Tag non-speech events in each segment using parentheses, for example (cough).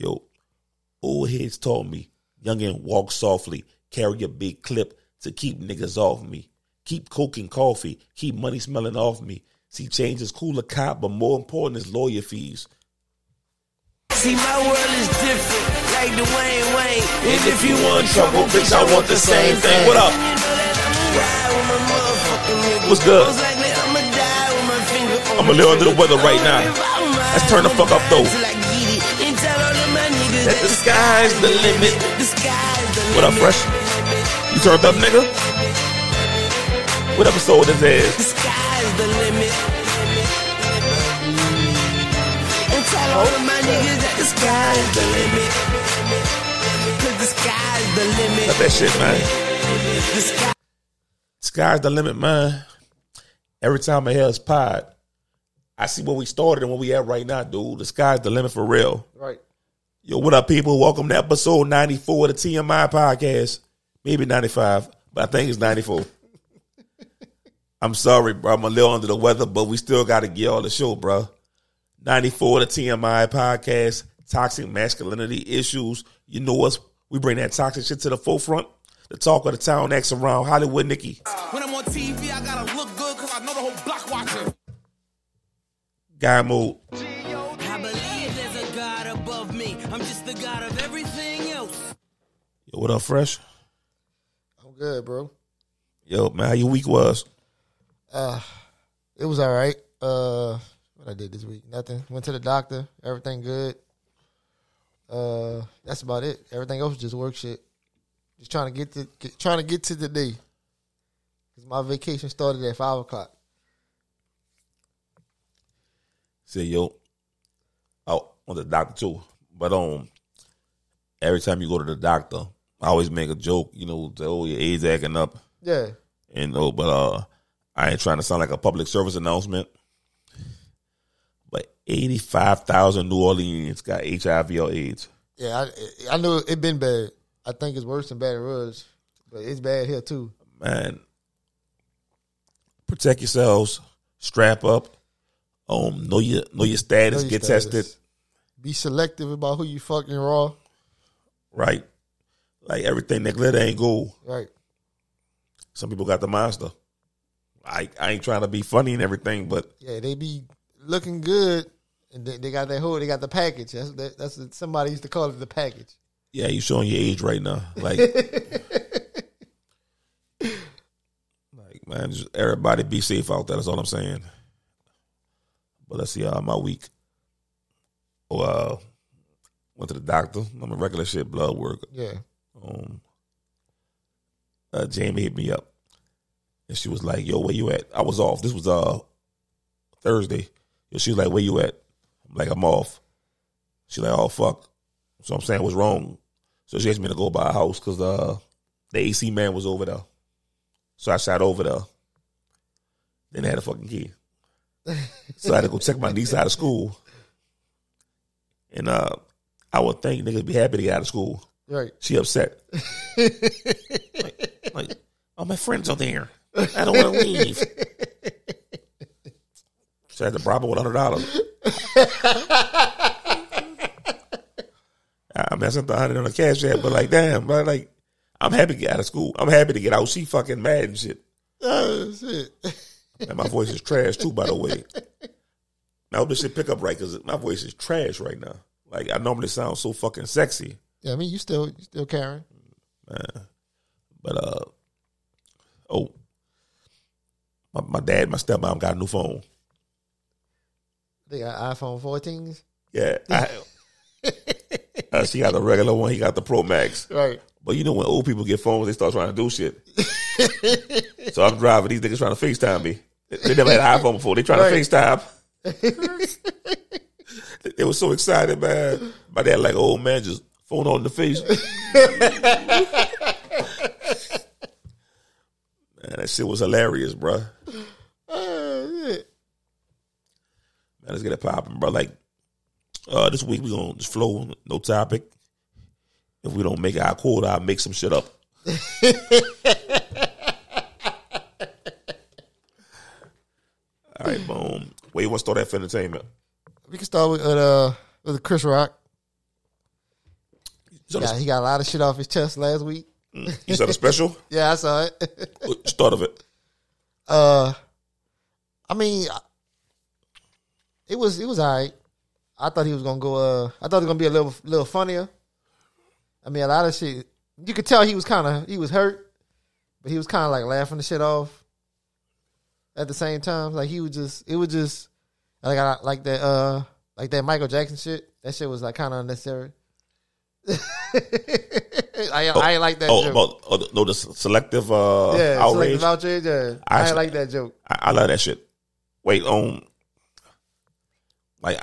Yo, old heads told me, youngin, walk softly, carry a big clip to keep niggas off me. Keep cooking coffee, keep money smelling off me. See, change is cool a cop, but more important is lawyer fees. See, my world is different, like Dwayne Wayne. And if you want trouble, bitch, I want the same thing. What up? What's good? I'm a little under the weather right now. Let's turn the fuck up though. That the sky's the limit. What up, fresh? You turned up, nigga? What episode is The this? sky's the limit. And tell all of my niggas that the sky's the limit. Cause the sky's the limit. Got that shit, man. The sky Sky's the limit, man. Every time I hear us pod, I see where we started and where we at right now, dude. The sky's the limit for real. Right. Yo, what up, people? Welcome to episode 94 of the TMI podcast. Maybe 95, but I think it's 94. (laughs) I'm sorry, bro. I'm a little under the weather, but we still got to get all the show, bro. 94 of the TMI podcast, toxic masculinity issues. You know us. We bring that toxic shit to the forefront. The talk of the town acts around Hollywood, Nicky. When I'm on TV, I gotta look good because I know the whole block watching. Guy mode. Yo, what up, Fresh? I'm good, bro. Yo, man, how your week was? Uh, it was all right. Uh, what I did this week? Nothing. Went to the doctor. Everything good. Uh, that's about it. Everything else was just work shit. Just trying to get to get, trying to get to the day. Cause my vacation started at five o'clock. Say, yo, I went to the doctor too. But um, every time you go to the doctor, I always make a joke, you know, oh, your AIDS acting up. Yeah. And oh, but uh, I ain't trying to sound like a public service announcement. But eighty-five thousand New Orleans got HIV or AIDS. Yeah. I I knew it been bad. I think it's worse than bad Baton Rouge, but it's bad here too. Man, protect yourselves. Strap up. Um, know your know your status. Know your get status. tested. Be selective about who you fucking raw. Right. Like everything that glitter ain't gold. Right. Some people got the monster. I I ain't trying to be funny and everything, but Yeah, they be looking good, and they, they got that whole, they got the package. That's that, that's what somebody used to call it the package. yeah, you showing your age right now. Like, (laughs) like man, just everybody be safe out there. That's all I'm saying. But let's see how my week. Oh, uh, went to the doctor. I'm a regular shit blood work. Yeah, Um, uh, Jamie hit me up, and she was like, "Yo, where you at?" I was off. This was uh Thursday. She was like, "Where you at?" I'm like, "I'm off." She like, "Oh fuck." So I'm saying, "What's wrong?" So she asked me to go by a house because uh the AC man was over there. So I shot over there. Then they had a fucking key. (laughs) so I had to go check my niece out of school. And uh I would think niggas be happy to get out of school. Right. She upset. (laughs) like, like, oh, my friends are there. I don't want to leave. So I had to bribe her with hundred dollars. (laughs) I mean, I sent the hundred on the cash app, but like, damn, but like, I'm happy to get out of school. I'm happy to get out. She fucking mad and shit. Oh shit. And my voice is trash too, by the way. I hope this shit pick up right because my voice is trash right now. Like I normally sound so fucking sexy. Yeah, I mean, you still, you still carrying. But uh oh my, my dad, my stepmom got a new phone. They got iPhone 14s. Yeah. (laughs) I, uh, she got the regular one, he got the Pro Max. Right. But you know when old people get phones, they start trying to do shit. so I'm driving, these niggas trying to FaceTime me. They, never had an iPhone before. They trying Right. to FaceTime. (laughs) they, they were so excited, man. My dad like old man just phone on the face. (laughs) man, that shit was hilarious, shit. Man, let's get it popping, bro. Like uh, this week we gonna just flow, no topic. If we don't make our quota, I'll make some shit up. (laughs) All right, boom. Where you want to start that for entertainment? We can start with uh with Chris Rock. Yeah, he got a lot of shit off his chest last week. you saw the special? (laughs) Yeah, I saw it. What you thought of it? uh, I mean, it was it was alright. I thought he was gonna go. Uh, I thought it was gonna be a little little funnier. I mean, a lot of shit. You could tell he was kind of he was hurt, but he was kind of like laughing the shit off. At the same time, like he was just it was just like I like that uh like that Michael Jackson shit. That shit was like kind of unnecessary. (laughs) I, I ain't like that Oh, joke. about oh, no, the selective uh, yeah, outrage. selective outrage. Yeah, I I, like that joke. I, I love that shit. Wait, um, like,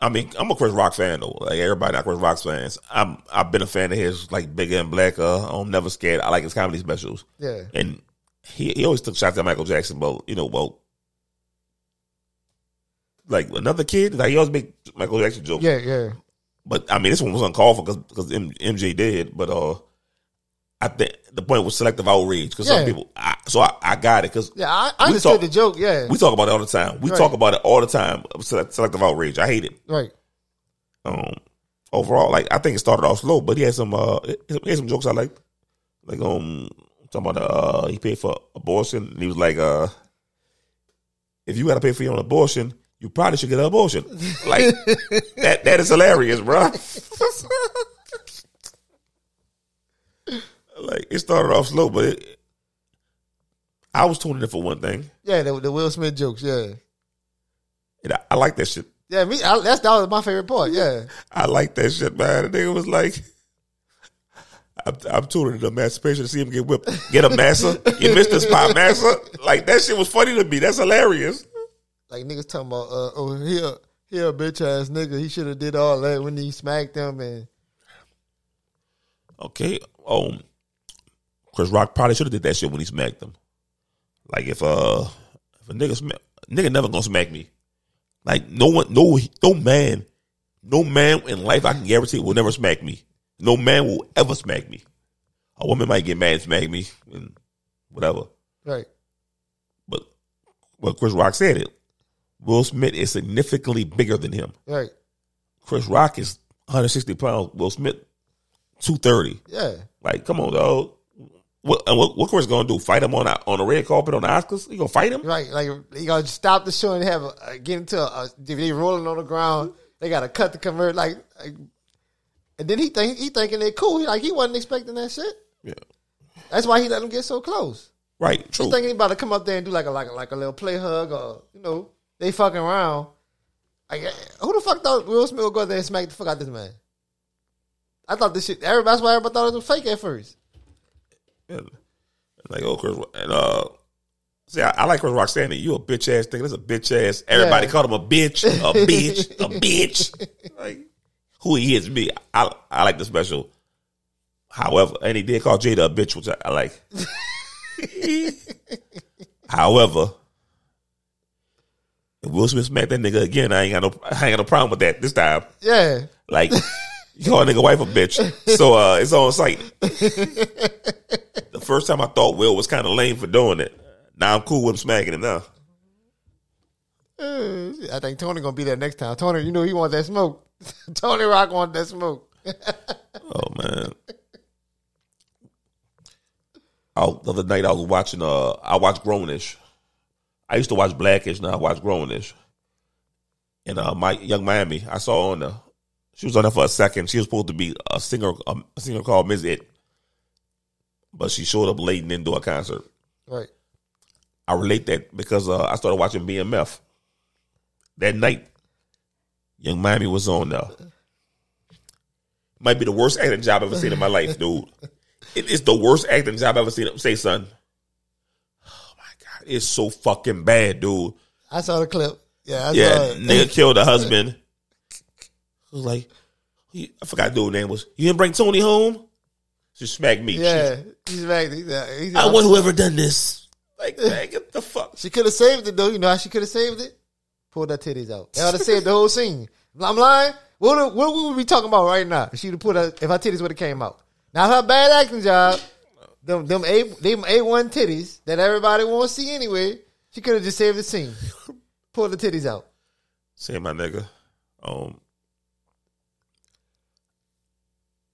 I mean, I'm a Chris Rock fan though. Like everybody, not Chris Rock fans. I'm I've been a fan of his, like Bigger and Blacker. I'm never scared. I like his comedy specials, Yeah, and he he always took shots at Michael Jackson, but you know, well, like another kid, like he always make Michael Jackson jokes. yeah, yeah. But I mean, this one was uncalled for because MJ did. But uh, I think the point was selective outrage because Yeah. some people. I, so I, I got it because Yeah, I, I understood talk- the joke. Yeah, we talk about it all the time. We Right. talk about it all the time. Selective outrage. I hate it. right. Um, overall, like I think it started off slow, but he had some uh, he had some jokes I liked. Like um, talking about uh, he paid for abortion, and he was like uh, if you got to pay for your own abortion, you probably should get an abortion. Like that that is hilarious, bro. (laughs) like it started off slow, but it, I was tuning in for one thing. Yeah, the, the Will Smith jokes. Yeah, And I, I like that shit. yeah. Me, I, that's that was my favorite part. Yeah, I like that shit, man. The nigga was like, I'm, I'm tuning into emancipation to see him get whipped. Get a massa. You missed the spot, massa. Like, that shit was funny to me. That's hilarious. Like niggas talking about uh, oh here here a bitch ass nigga. He should have did all that when he smacked them and Okay. Um, Chris Rock probably should have did that shit when he smacked him. Like, if, uh, if a nigga smack, nigga never gonna smack me. Like, no one, no, no man, no man in life I can guarantee will never smack me. No man will ever smack me. A woman might get mad and smack me and whatever. right. But well, Chris Rock said it. Will Smith is significantly bigger than him. Right. Chris Rock is 160 pounds. Will Smith 230. Yeah. Like, come on, dog. What and what, what Chris gonna do? Fight him on a, on the red carpet on the Oscars? He gonna fight him? Right. Like you gonna stop the show and have a, get into a, if they rolling on the ground, they gotta cut the convert like, like and then he think he thinking they cool. He, like he wasn't expecting that shit. Yeah. That's why he let them get so close. Right. True. He thinking he about to come up there and do like a like a, like a little play hug or you know they fucking around. Like, who the fuck thought Will Smith would go there and smack the fuck out this man? I thought this shit. Everybody, that's why everybody thought it was fake at first. And, like, oh, Chris, and uh, see, I, I like Chris Rock saying that you a bitch ass nigga. That's a bitch ass. Everybody Yeah. called him a bitch, a (laughs) bitch, a bitch. Like, who he is, me. I I like the special. However, and he did call Jada a bitch, which I, I like. (laughs) However, Will Smith smacked that nigga again, I ain't got no, (laughs) I ain't got no problem with that this time. Yeah, Like, (laughs) you call a nigga wife a bitch. So, uh, it's on site. the first time I thought Will was kind of lame for doing it. Now I'm cool with him smacking him now. Uh, I think Tony gonna be there next time. Tony, you know he want that smoke. (laughs) Tony Rock want that smoke. Oh, man. Oh, the other night I was watching, uh, I watched Grownish. I used to watch Blackish, now I watch Grownish. And, uh, my Yung Miami, I saw on there. She was on there for a second. She was supposed to be a singer, um, a singer called Ms. It. But she showed up late and didn't do a concert. Right. I relate that because uh, I started watching BMF. That night, Yung Miami was on there. Might be the worst acting job I've ever seen in my life, dude. (laughs) It is the worst acting job I've ever seen. Say, son. It's so fucking bad, dude. I saw the clip. Yeah, I Yeah, saw it. nigga killed the husband. (laughs) I was like, he- I forgot dude's name was. You didn't bring Tony home? She smacked me. Yeah, he's back. He's, uh, he's, I want whoever done this. Like, (laughs) man, get the fuck. She could have saved it though. You know how she could have saved it? Pulled her titties out. That would have saved the whole scene. I'm lying. What would- what would we be talking about right now? If She'd have put her if her titties would have came out. Now her bad acting job, them them a them a one titties that everybody won't see anyway. She could have just saved the scene. (laughs) pull the titties out. Say my nigga. Um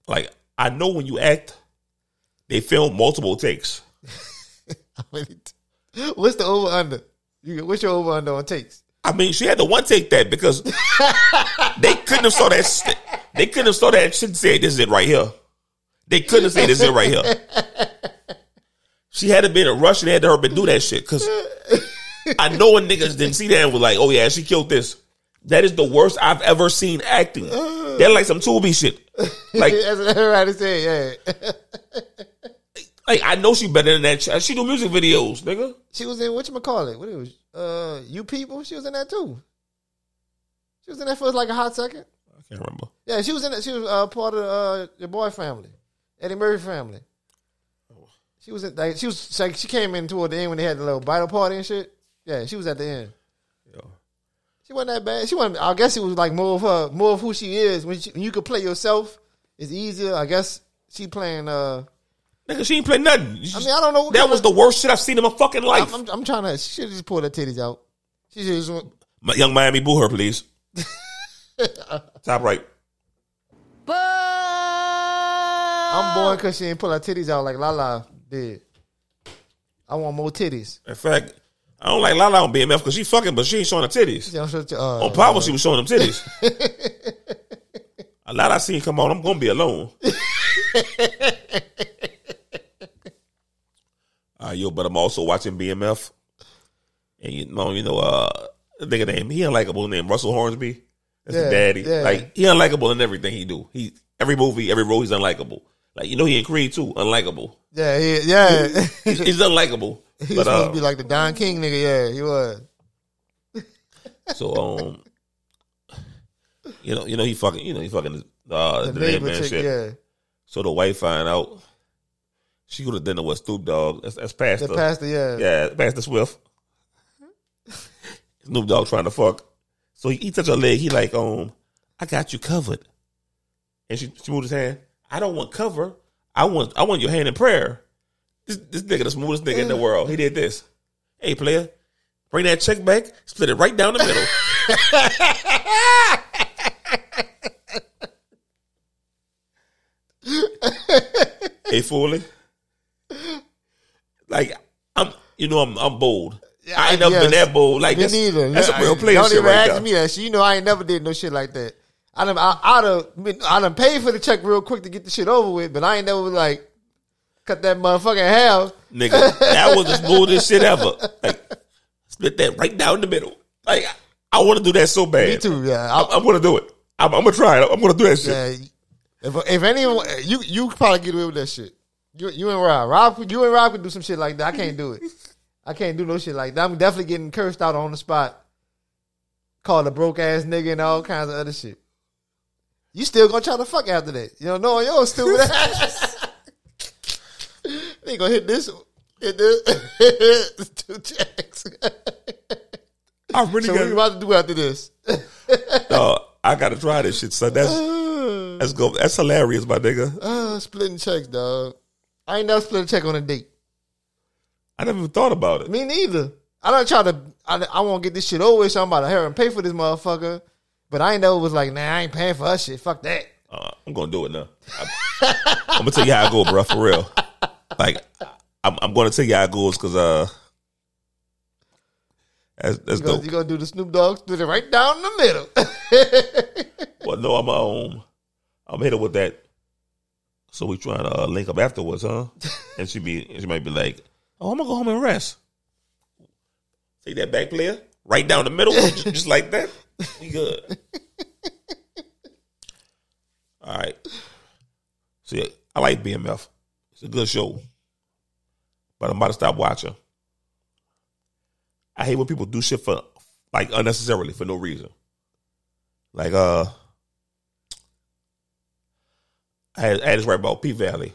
like I know when you act, they film multiple takes. (laughs) What's the over under? You, what's your over under on takes? I mean, she had to one take that because (laughs) they couldn't have saw that. They couldn't have saw that shit said, "This is it right here." They couldn't have said, "This is it right here." She had to be in a rush and had to her been do that shit because I know when niggas didn't see that and was like, "Oh yeah, she killed this." That is the worst I've ever seen acting. They're like some Tubi shit. Like, (laughs) That's what everybody say. Yeah, like I know she better than that. She- She do music videos, nigga. she was in what you call it? What it was? Uh, you people. She was in that too. She was in that for like a hot second. I can't remember. Yeah, she was in it. She was uh, part of uh, your boy family, Eddie Murphy family. She was in, like she was like she came in toward the end when they had the little bridal party and shit. Yeah, she was at the end. Yeah. She wasn't that bad. She wasn't. I guess it was like more of her, more of who she is. When, she, when you could play yourself, it's easier. I guess she playing. uh Nigga, she ain't play nothing. I mean, I don't know. What that was of- the worst shit I've seen in my fucking life. I'm, I'm, I'm trying to. She should just pull her titties out. She should just. My Yung Miami, boo her, please. (laughs) Top right. I'm born because she ain't pull her titties out like Lala did. I want more titties. In fact, I don't like Lala on BMF because she fucking, but she ain't showing her titties. She don't uh, On Power, she was showing them (laughs) titties. A lot I seen come on, I'm gonna be alone. (laughs) uh, yo, but I'm also watching BMF, and you know, you know, uh, the nigga name he unlikable named Russell Hornsby. That's Yeah, the daddy. yeah. Like he unlikable in everything he do. He every movie, every role, he's unlikable. Like you know, he in Creed too, unlikable. Yeah, he, yeah. He's, he's unlikable. (laughs) he was but supposed uh, to be like the Don King nigga. Yeah, he was. So um, you know, you know he fucking, you know he fucking uh the, The neighbor man chick. shit. Yeah, So the wife find out she go to dinner with Snoop Dogg. That's, that's Pastor. the pastor. Yeah, yeah, Pastor Swift. (laughs) Snoop Dogg trying to fuck. So he, he touch her leg. He like, um, I got you covered. And she, she moved his hand. I don't want cover. I want I want your hand in prayer. This this nigga the smoothest nigga in the mm. world. He did this. Hey player, bring that check back. Split it right down the middle. (laughs) hey fooling. Like I'm, you know, I'm I'm bold. I ain't never Yes. been that bold. Like Me that's, neither. that's a real player Don't even right ask there. me that shit. You know, I ain't never did no shit like that. I done, I, I'd have, been- I done paid for the check real quick to get the shit over with, but I ain't never like cut that motherfucking half. Nigga, that was the smoothest shit ever. Like split that right down the middle. Like I want to do that so bad. Me too. Yeah, I, I'm, I'm gonna do it. I'm, I'm gonna try it. I'm gonna do that shit. yeah. If if anyone, you you probably get away with that shit. You you and Rob, Rob, you and Rob could do some shit like that. I can't do it. I can't do no shit like that. I'm definitely getting cursed out on the spot. Called a broke ass nigga and all kinds of other shit. You still gonna try to fuck after that? You don't know, your stupid ass. (laughs) they gonna hit this, hit this, (laughs) two checks. I (laughs) really so what you about to do after this? Uh, I gotta try this shit. So that's (sighs) that's go. That's hilarious, my nigga. Uh, splitting checks, dog. I ain't never split a check on a date. I never thought about it. Me neither. I don't try to. I, I want to get this shit over with, so I'm about to hurry and pay for this motherfucker. But I know it was like, nah, I ain't paying for her shit. Fuck that. Uh, I'm gonna do it now. I'm, I'm gonna tell you how I go, bro. For real. Like I'm, I'm gonna tell you how it goes because uh, that's that's You gonna, dope. you gonna do the Snoop Dogg split it right down the middle. (laughs) Well, no, I'm um, I'm hit her with that. So we trying to uh, link up afterwards, huh? And she be, she might be like, "Oh, I'm gonna go home and rest." See that back player right down the middle, (laughs) just like that. We good. All right. See, I like BMF. It's a good show, but I'm about to stop watching. I hate when people do shit for like unnecessarily for no reason. Like uh I had, I had this right about P Valley.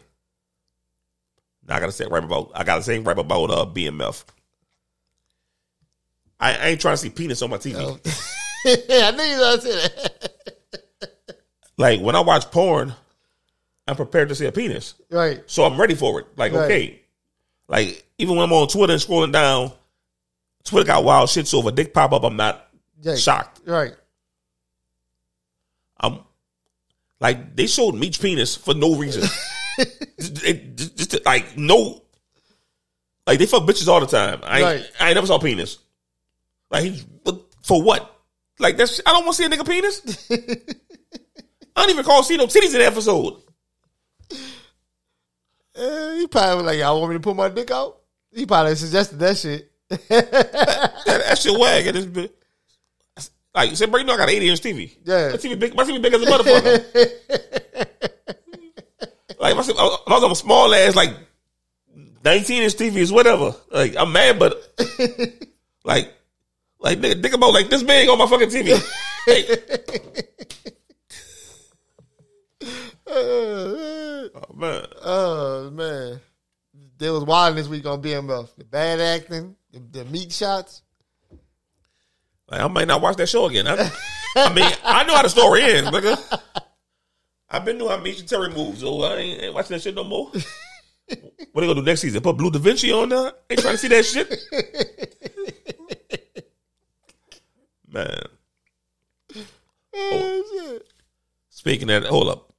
Now I gotta say right about I gotta say right about uh BMF. I, I ain't trying to see penis on my TV. (laughs) (laughs) I knew you was gonna say that. (laughs) Like when I watch porn, I'm prepared to see a penis. Right. So I'm ready for it. Like, Right. okay. Like, even when I'm on Twitter and scrolling down, Twitter got wild shit, so if a dick pop up, I'm not Yeah. shocked. Right. I'm Like they showed Meech's penis for no reason. (laughs) just, it- just- just, like no, like they fuck bitches all the time. I Right. I never saw penis. Like he, for what? Like that's I don't want to see a nigga penis. (laughs) I don't even call see no titties in the episode. Eh, he probably was like, y'all want me to put my dick out? He probably suggested that shit. (laughs) That, that shit wag. It is big. Like you said, bro, you know I got an 80 inch TV. Yeah. my TV big. My TV big as a motherfucker. (laughs) like my, I was on a small ass like 19 inch TV is whatever. Like I'm mad, but like, like nigga, think about like this big on my fucking TV. (laughs) Hey, oh, oh man, Oh man, they was wilding this week on BMF. The bad acting, the, the meat shots. like I might not watch that show again. I, I mean, I know how the story ends, nigga. I've been doing how Misha Terry moves, so I ain't, ain't watching that shit no more. what they gonna do next season? Put Bleu DaVinci on there? Ain't trying to see that shit. (laughs) Man. Oh, speaking of that, hold up.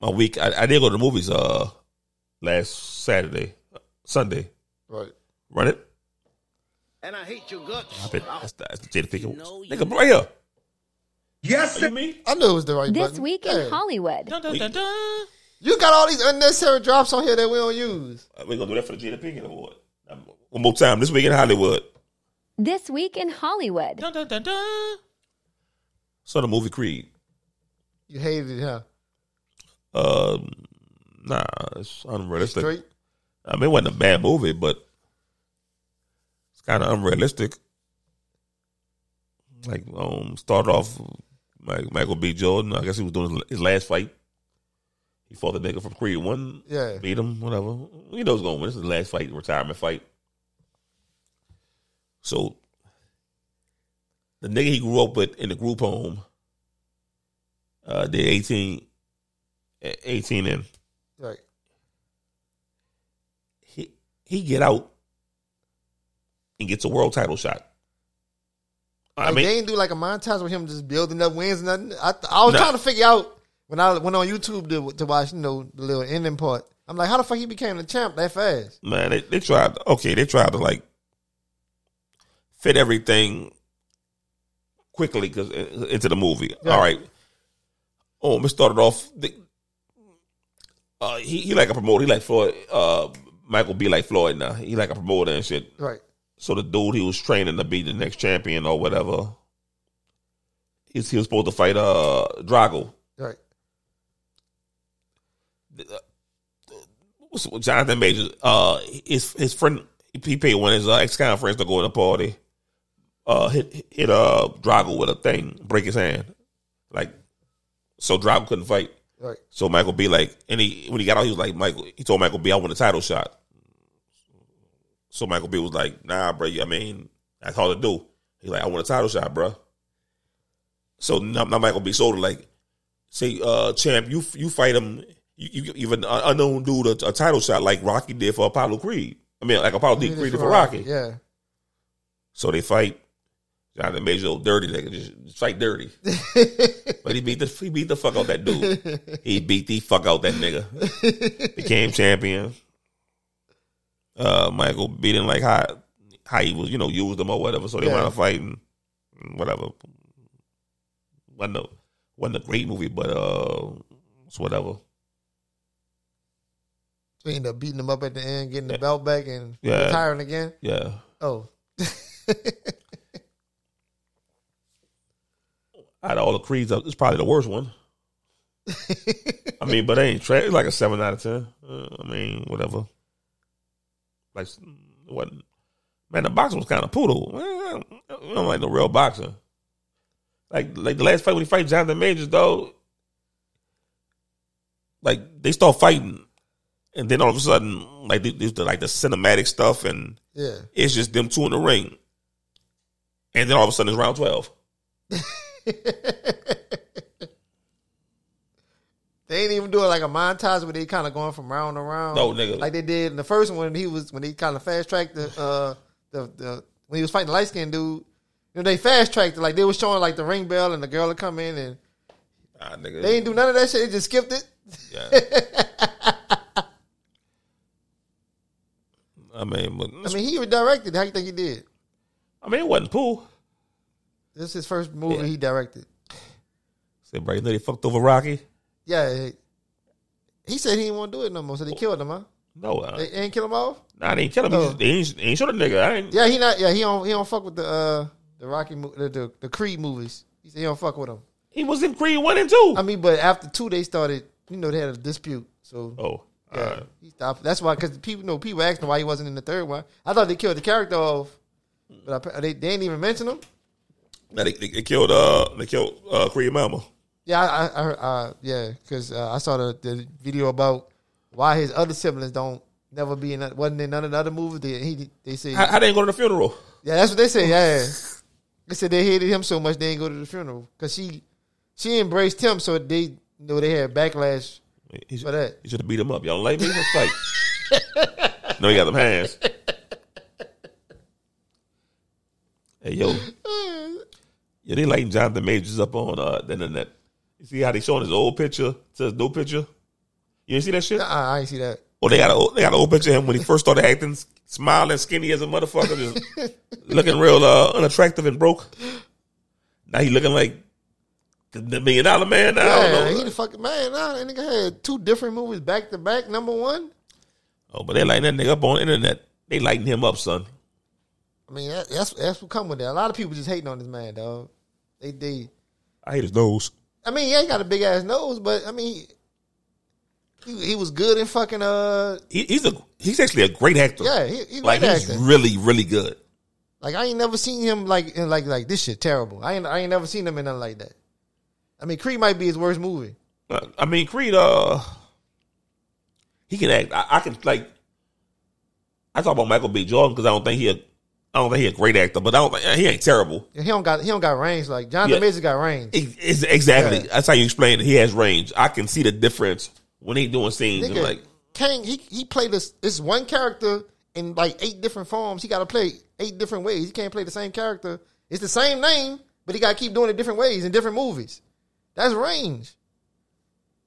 My week, I, I did go to the movies uh last Saturday, Sunday. Right. Run it. And I hate your guts. I bet that's, that's the Jada Pinkett. Nigga, right here. Yes, You me? I knew it was the right one. This button. week Yeah. in Hollywood. Dun, dun, dun, dun. You got all these unnecessary drops on here that we don't use. Uh, We're gonna do that for the Jada Pinkett Award. Um, One more time. This week in Hollywood. This week in Hollywood. Dun, dun, dun, dun. So the movie Creed. You hated it, huh? Um, nah, it's unrealistic. Straight. I mean, it wasn't a bad movie, but it's kind of unrealistic. Like, um, started off like Michael B. Jordan. I guess he was doing his last fight. He fought the nigga from Creed One. Yeah. beat him, whatever. You know what's going on. This is the last fight, retirement fight. So the nigga he grew up with in the group home uh did 18 eh, 18 in. Right. He he get out and gets a world title shot. I Like, mean, they ain't do like a montage with him just building up wins and nothing. I, I was Nah. trying to figure out when I went on YouTube to, to watch, you know, the little ending part. I'm like, how the fuck he became the champ that fast? man, they, they tried. Okay, they tried to like fit everything quickly because into the movie. Yeah. All right. Oh, we started off. The, uh, he he like a promoter. He like Floyd. Uh, Michael B like Floyd now. He like a promoter and shit. Right. So the dude he was training to be the next champion or whatever. He's, he was supposed to fight uh Drago. Right. what's Jonathan Major? uh, his his friend, he paid one of his uh, ex con friends to go to the party. Uh, hit hit uh Drago with a thing, break his hand, like so Drago couldn't fight. Right. So Michael B like, and he when he got out, he was like Michael. He told Michael B, "I want a title shot." So Michael B was like, "Nah, bro. I mean, that's hard to do." He's like, "I want a title shot, bro." So now, now Michael B sold it like, say, uh, champ, you you fight him, you, you give an unknown dude a, a title shot like Rocky did for Apollo Creed. I mean, like Apollo He did did Creed for for Rocky. Yeah. So they fight. Jonathan Major old dirty nigga, just, just fight dirty. (laughs) but he beat the he beat the fuck out that dude. He beat the fuck out that nigga. Became champion. Uh, Michael beat him like how how he was, you know, used him or whatever. So they Yeah. wound up fighting, whatever. wasn't a wasn't a great movie, but uh, it's whatever. So he ended up beating him up at the end, getting the Yeah. belt back and Yeah. retiring again. Yeah, Oh. (laughs) out of all the creeds, it's probably the worst one. I mean, but it ain't trash. It's like a seven out of ten. Uh, I mean, whatever. Like, what? Man, the boxing was kind of poodle. Man, I don't like no real boxer. Like, like the last fight when he fight Jonathan Majors, though. Like they start fighting, and then all of a sudden, like they, like the cinematic stuff, and Yeah. it's just them two in the ring. And then all of a sudden, it's round twelve. (laughs) (laughs) They ain't even doing like a montage where they kind of going from round to round. No, nigga. Like they did in the first one when he was when he kind of fast tracked the uh the the when he was fighting the light skinned dude. You know, they fast tracked it like they was showing like the ring bell and the girl would come in and Nah, nigga. They ain't do none of that shit. They just skipped it. Yeah. (laughs) I mean, but, I mean, he redirected. How you think he did? I mean, it wasn't Pooh. This is his first movie Yeah. he directed. Said, bro, you know they fucked over Rocky? Yeah, he, he said he didn't want to do it no more, so they killed him, huh? No, uh, They ain't kill him off. nah, they ain't kill him. Oh. He, they ain't, they ain't show the nigga. Yeah, he not. Yeah, he don't. He don't fuck with the uh the Rocky the, the the Creed movies. He said he don't fuck with them. He was in Creed one and two. I mean, but after two, they started. You know, they had a dispute. So oh, yeah, uh, he stopped. That's why, because people you know people asked him why he wasn't in the third one. I thought they killed the character off, but I, they they didn't even mention him. Nah, they, they, they killed. Uh, they killed uh, Creed Mama. Yeah, I, I, I uh, yeah, because uh, I saw the, the video about why his other siblings don't never be in wasn't in none of the other movies. They he they say How, how they ain't go to the funeral? yeah, that's what they say. Yeah, they said they hated him so much they didn't go to the funeral because she she embraced him, so they you know they had backlash He, for that. he should have beat him up. Y'all like me? Let's fight. (laughs) no, he got them hands. (laughs) Hey yo, (laughs) yeah, they lighting Jonathan Majors up on uh, the internet. You see how they showing his old picture to his new picture? You see that shit? I ain't see that. Oh, they got a old- they got an old picture of him when he first started acting, smiling, skinny as a motherfucker, just (laughs) looking real uh, unattractive and broke. Now he looking like the, million dollar man. Now, I Yeah, don't he the fucking man. Nah, that nigga had two different movies back to back. Number one. Oh, but they lighting that nigga up on the internet. They lighting him up, son. I mean, that, that's that's what come with that. A lot of people just hating on this man, dog. They they. I hate his nose. I mean, yeah, he got a big ass nose, but I mean, he, he was good in fucking uh. He, he's a he's actually a great actor. Yeah, he, he like great he's actor. really really good. Like I ain't never seen him like in like like this shit terrible. I ain't I ain't never seen him in nothing like that. I mean, Creed might be his worst movie. Uh, I mean, Creed. Uh, he can act. I, I can like. I talk about Michael B. Jordan because I don't think he. A, I don't think he a great actor, but I don't. think He ain't terrible. He don't got he don't got range like Jonathan Yeah. Majors got range. Ex- Exactly. Yeah. That's how you explain it. He has range. I can see the difference when he doing scenes. Nigga, like, Kang he he played this this one character in like eight different forms. He got to play eight different ways. He can't play the same character. It's the same name, but he got to keep doing it different ways in different movies. That's range.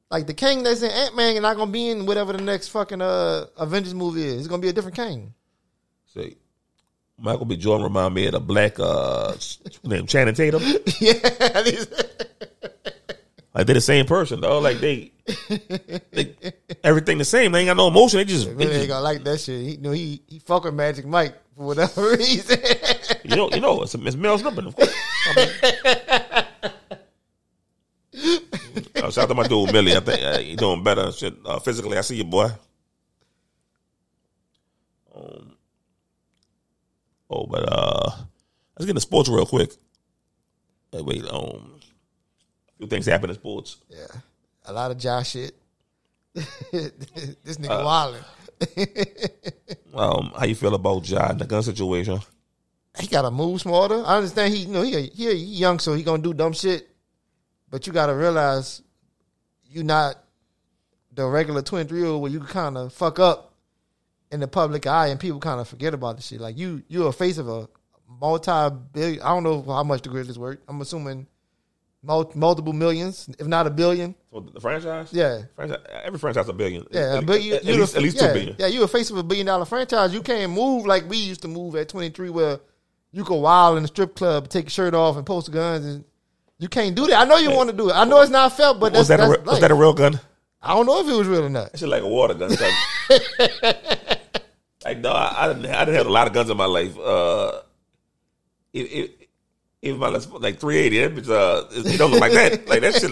Like the King that's in Ant Man is not gonna be in whatever the next fucking uh Avengers movie is. It's gonna be a different King. say, Michael B. Jordan remind me of the black uh name Channing Tatum. (laughs) yeah, Like they're the same person, though. Like they, they everything the same. They ain't got no emotion. They just, they really ain't gonna like that shit. He you know he he fuck with Magic Mike for whatever (laughs) reason. you know, you know, it's, it's Mel Stripping, of course. I mean, (laughs) uh, shout out to my dude Millie. I think uh, he doing better. Shit, uh, physically, I see you, boy. Oh, but uh, let's get into sports real quick. Hey, wait, um, a few things happen in sports. yeah, a lot of Josh shit. (laughs) this nigga Uh, wildin'. (laughs) Um, how you feel about Ja the gun situation? he gotta move smarter. I understand he you know he he, he young, so he gonna do dumb shit. But you gotta realize you not the regular twenty three year old where you kind of fuck up in the public eye and people kind of forget about the shit. Like you you're a face of a multi billion. I don't know how much the Grizzlies worth. I'm assuming mul- multiple millions, if not a billion. So the franchise, Yeah. franchise, every franchise a billion. Yeah, at, but you, at, you least, at least yeah, two billion. Yeah, you're a face of a billion dollar franchise. You can't move like we used to move at 23 where you go wild in the strip club, take your shirt off and post guns and you can't do that. I know you want to do it. I know it's not felt, but Was that's, that a that's re- was that a real gun? I don't know if it was real or not. It's like a water gun. (laughs) like no, I, I didn't. I didn't have a lot of guns in my life. Uh, it, it, even my like 380, that bitch, uh, it, it don't look like that. (laughs) Like that shit.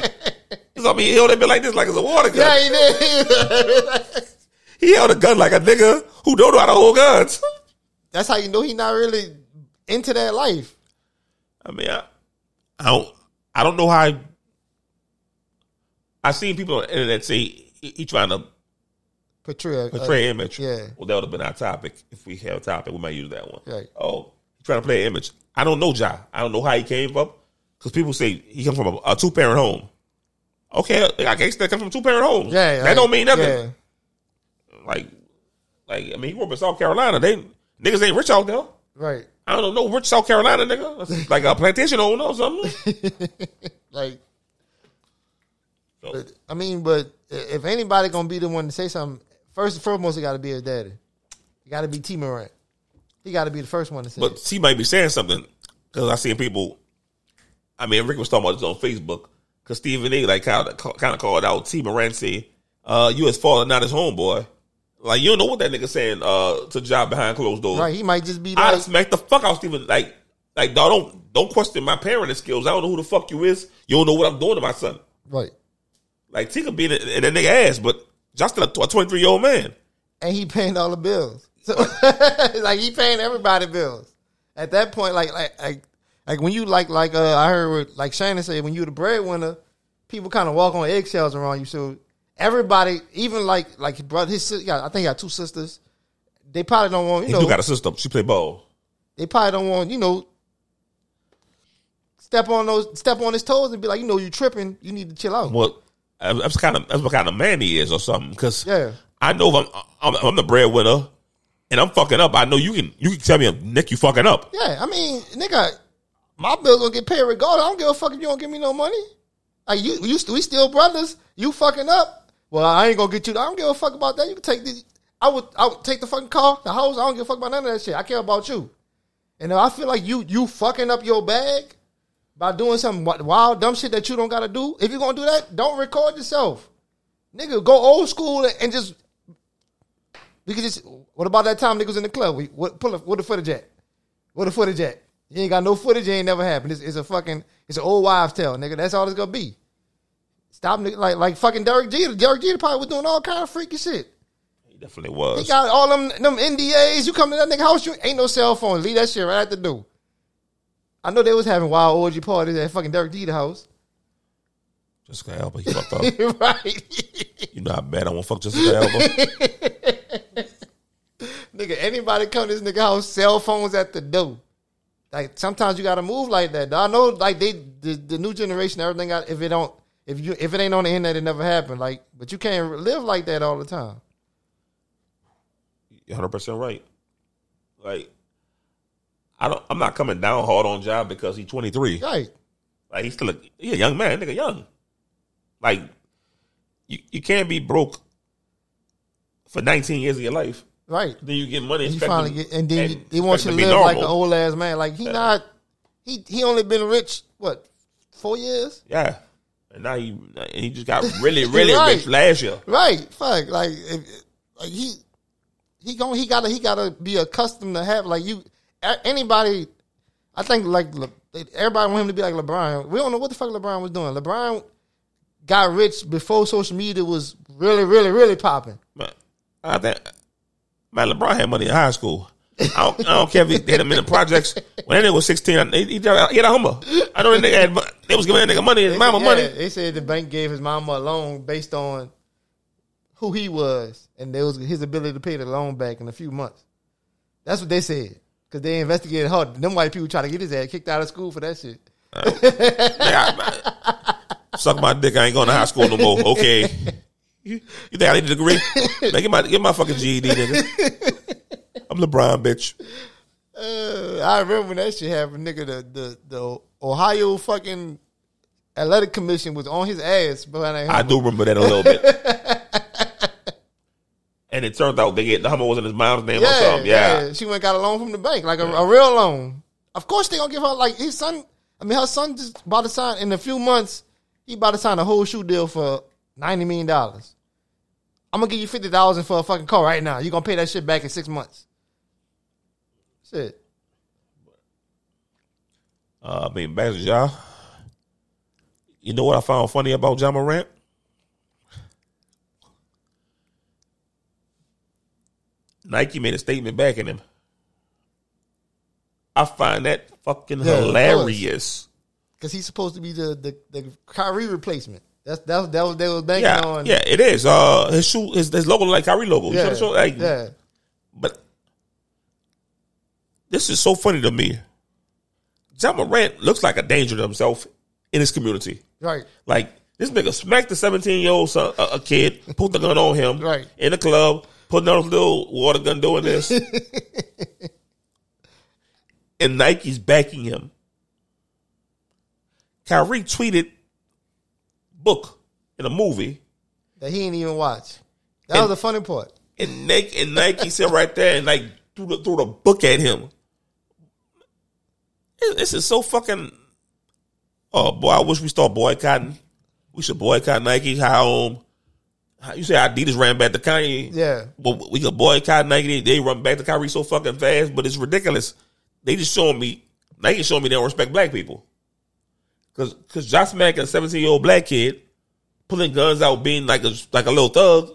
I mean, he held that bit like this, like it's a water gun. Yeah, he did. (laughs) He held a gun like a nigga who don't know how to hold guns. that's how you know he not really into that life. I mean, I, I don't, I don't know how. I, I seen people on the internet say he, he trying to Portray, uh, portray an image. yeah. Well, that would have been our topic. If we had a topic, we might use that one. Right. Oh, he trying to play an image. I don't know Ja. I don't know how he came up because people say he comes from a, a two parent home. Okay, I guess that come from two parent homes. yeah, that right. don't mean nothing. Yeah. Like, like I mean, he grew up in South Carolina. They niggas ain't rich out there. Right. I don't know, rich South Carolina nigga, (laughs) like a plantation owner or something. (laughs) Like So, But, I mean, but if anybody gonna be the one to say something, first and foremost, it got to be his daddy. It got to be T. Morant. He got to be the first one to say. but it. he might be saying something because I seen people. I mean, Rick was talking about this on Facebook because Stephen A. like kind of kind of called out T. Morant. Uh, you his father, not his homeboy. Like you don't know what that nigga saying uh, to Ja behind closed doors. Right? He might just be I like, smacked the fuck out Stephen. Like, like dog, don't don't question my parenting skills. I don't know who the fuck you is. You don't know what I'm doing to my son. right, Like T could be in, in that nigga ass, but just a 23 year old man. and he paying all the bills. (laughs) So, like he paying everybody bills. At that point, like like like like when you like like uh, I heard what, like Shannon said, when you the breadwinner, people kind of walk on eggshells around you. So everybody, even like like his brother, his sis- yeah, I think he got two sisters. They probably don't want you He know. do got a sister. She play ball. they probably don't want you know step on those step on his toes and be like, you know, you tripping. You need to chill out. Well, that's kind of that's what kind of man he is, or something. Because Yeah. I know if I'm, I'm I'm the breadwinner and I'm fucking up. I know you can you can tell me, Nick, you fucking up. Yeah, I mean, nigga, my bills gonna get paid regardless. I don't give a fuck if you don't give me no money. Like you, you, we still brothers. You fucking up. Well, I ain't gonna get you. I don't give a fuck about that. You can take the. I would, I would take the fucking car, the house. I don't give a fuck about none of that shit. I care about you. And if I feel like you, you fucking up your bag by doing some wild, dumb shit that you don't gotta do. If you're gonna do that, don't record yourself, nigga. Go old school and just. We could just. What about that time niggas in the club? We what pull a, what the footage at? What the footage at? You ain't got no footage. It ain't never happened. It's, it's a fucking. It's an old wives' tale, nigga. That's all it's gonna be. Stop, nigga. Like like fucking Derek Jeter. Derek Jeter probably was doing all kind of freaky shit. He definitely was. He got all them them NDAs. You come to that nigga house, you ain't no cell phone. Leave that shit right at the door. I know they was having wild orgy parties at fucking Derek Jeter house. Jessica Alba, he fucked up. (laughs) right. (laughs) You know how bad I want to fuck Jessica Alba. (laughs) nigga, anybody come to this nigga house, cell phones at the door. Like sometimes you gotta move like that. I know like they the, the new generation, everything got if it don't if you if it ain't on the internet, it never happened. Like, but you can't live like that all the time. You're 100 percent right. Like, I don't. I'm not coming down hard on Ja because he's 23. Right. Like he's still a, he a young man, nigga, young. Like, you you can't be broke for 19 years of your life. Right. Then you get money. You finally get and then you, they want you to expecting live be like an old ass man. Like he not he he only been rich, what, four years? Yeah. And now he and he just got (laughs) really, really Right. rich last year. Right. Fuck. Like if, like he he going he gotta he gotta be accustomed to have like you anybody I think like Le, everybody want him to be like LeBron. We don't know what the fuck LeBron was doing. LeBron got rich before social media was really, really, really popping. Man, I think man, LeBron had money in high school. I don't, I don't care if he had him in the projects. When that nigga was 16, he, he, he had a Hummer. I know that nigga had, they was giving that nigga money, his mama Yeah, money. They said the bank gave his mama a loan based on who he was and there was his ability to pay the loan back in a few months. That's what they said. Cause they investigated hard. Them white people try to get his ass kicked out of school for that shit. I- suck my dick, I ain't going to high school no more. Okay. You think I need a degree? Man, get my, get my fucking GED, nigga. I'm LeBron, bitch. Uh, I remember when that shit happened, nigga. The the the Ohio fucking athletic commission was on his ass behind. I do remember that a little bit. (laughs) and it turned out they get the Hummer was in his mom's name or something. Yeah. yeah. She went and got a loan from the bank, like a, a real loan. Of course, they gonna give her like his son. I mean, her son just about to sign in a few months. He about to sign a whole shoe deal for ninety million dollars. I'm gonna give you fifty thousand for a fucking car right now. You gonna pay that shit back in six months? Shit. Uh, I mean, back to Ja. You know what I found funny about Ja Morant? Nike made a statement backing him. I find that fucking Yeah, hilarious. Because he's supposed to be the the, the Kyrie replacement. That's that was that was they was banking Yeah, on. yeah, it is. Uh, his shoe, his, his logo like Kyrie logo. Yeah, show like, yeah. But this is so funny to me. Ja Morant looks like a danger to himself in his community. Right. Like this nigga smacked the seventeen year old son, a, a kid, put the gun on him, Right. in the club, putting on a little water gun, doing this, (laughs) and Nike's backing him. Kyrie tweeted, "Book, in a movie, that he ain't even watch. That And- was the funny part. and Nike and Nike (laughs) sit right there and like threw the, threw the book at him. This is so fucking. Oh boy, I wish we start boycotting. We should boycott Nike. How um, how you say Adidas ran back to Kanye? Yeah. but we could boycott Nike. They, they run back to Kyrie so fucking fast, but it's ridiculous. They just showing me Nike showing me they don't respect black people. Cause cause Josh Mack, a seventeen year old black kid, pulling guns out, being like a like a little thug,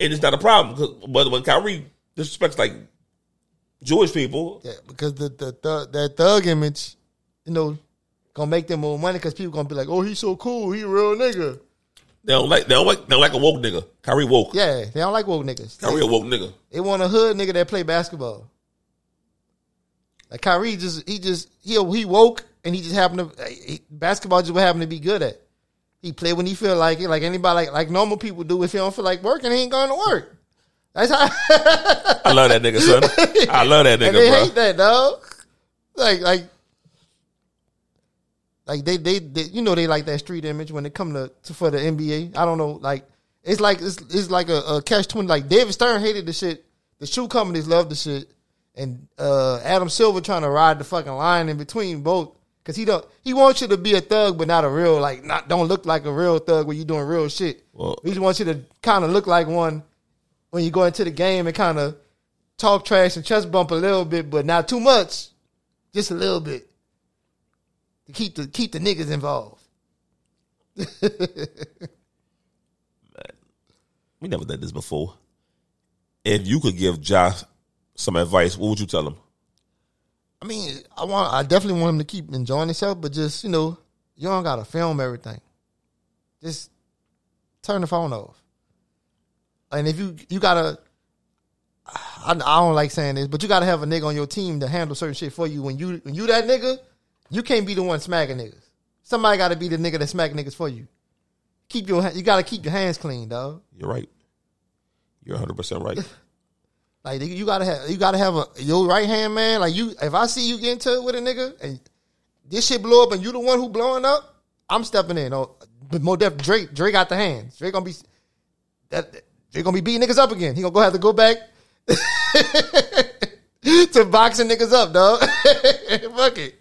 and it's not a problem. 'Cause- But when Kyrie disrespects like Jewish people, Yeah, because the the thug, that thug image, you know, gonna make them more money because people gonna be like, oh, he's so cool, he a real nigga. They don't like they don't like they don't like a woke nigga. Kyrie woke. Yeah, they don't like woke niggas. Kyrie a woke nigga. They want a hood nigga that play basketball. Like Kyrie just he just he he woke and he just happened to he, basketball just what happened to be good at. He play when he feel like it, like anybody like like normal people do. If he don't feel like working, he ain't going to work. That's how. I love that nigga, son. I love that (laughs) and nigga, they bro. hate that, dog. Like like like they, they they you know they like that street image when it come to, to for the NBA. I don't know, like it's like it's it's like a, a catch twenty. Like David Stern hated the shit. The shoe companies love the shit, and uh, Adam Silver trying to ride the fucking line in between both. Cause he don't he wants you to be a thug, but not a real like not don't look like a real thug when you doing real shit. Well- he just wants you to kind of look like one when you go into the game and kind of talk trash and chest bump a little bit, but not too much, just a little bit to keep the keep the niggas involved. (laughs) We never did this before. If you could give Josh some advice, what would you tell him? I mean, I want I definitely want him to keep enjoying himself, but just you know, you don't gotta film everything. Just turn the phone off. And if you you gotta, I, I don't like saying this, but you gotta have a nigga on your team to handle certain shit for you. When you when you that nigga, you can't be the one smacking niggas. Somebody gotta be the nigga that smack niggas for you. Keep your you gotta keep your hands clean, dog. You're right. You're 100 percent right. (laughs) Like you gotta have you gotta have a your right hand man. Like you, if I see you get into it with a nigga and this shit blow up and you the one who blowing up, I'm stepping in. Oh, but more def Drake Drake got the hands. Drake gonna be that Drake gonna be beating niggas up again. He gonna go have to go back (laughs) (laughs) to boxing niggas up, dog. (laughs) fuck it.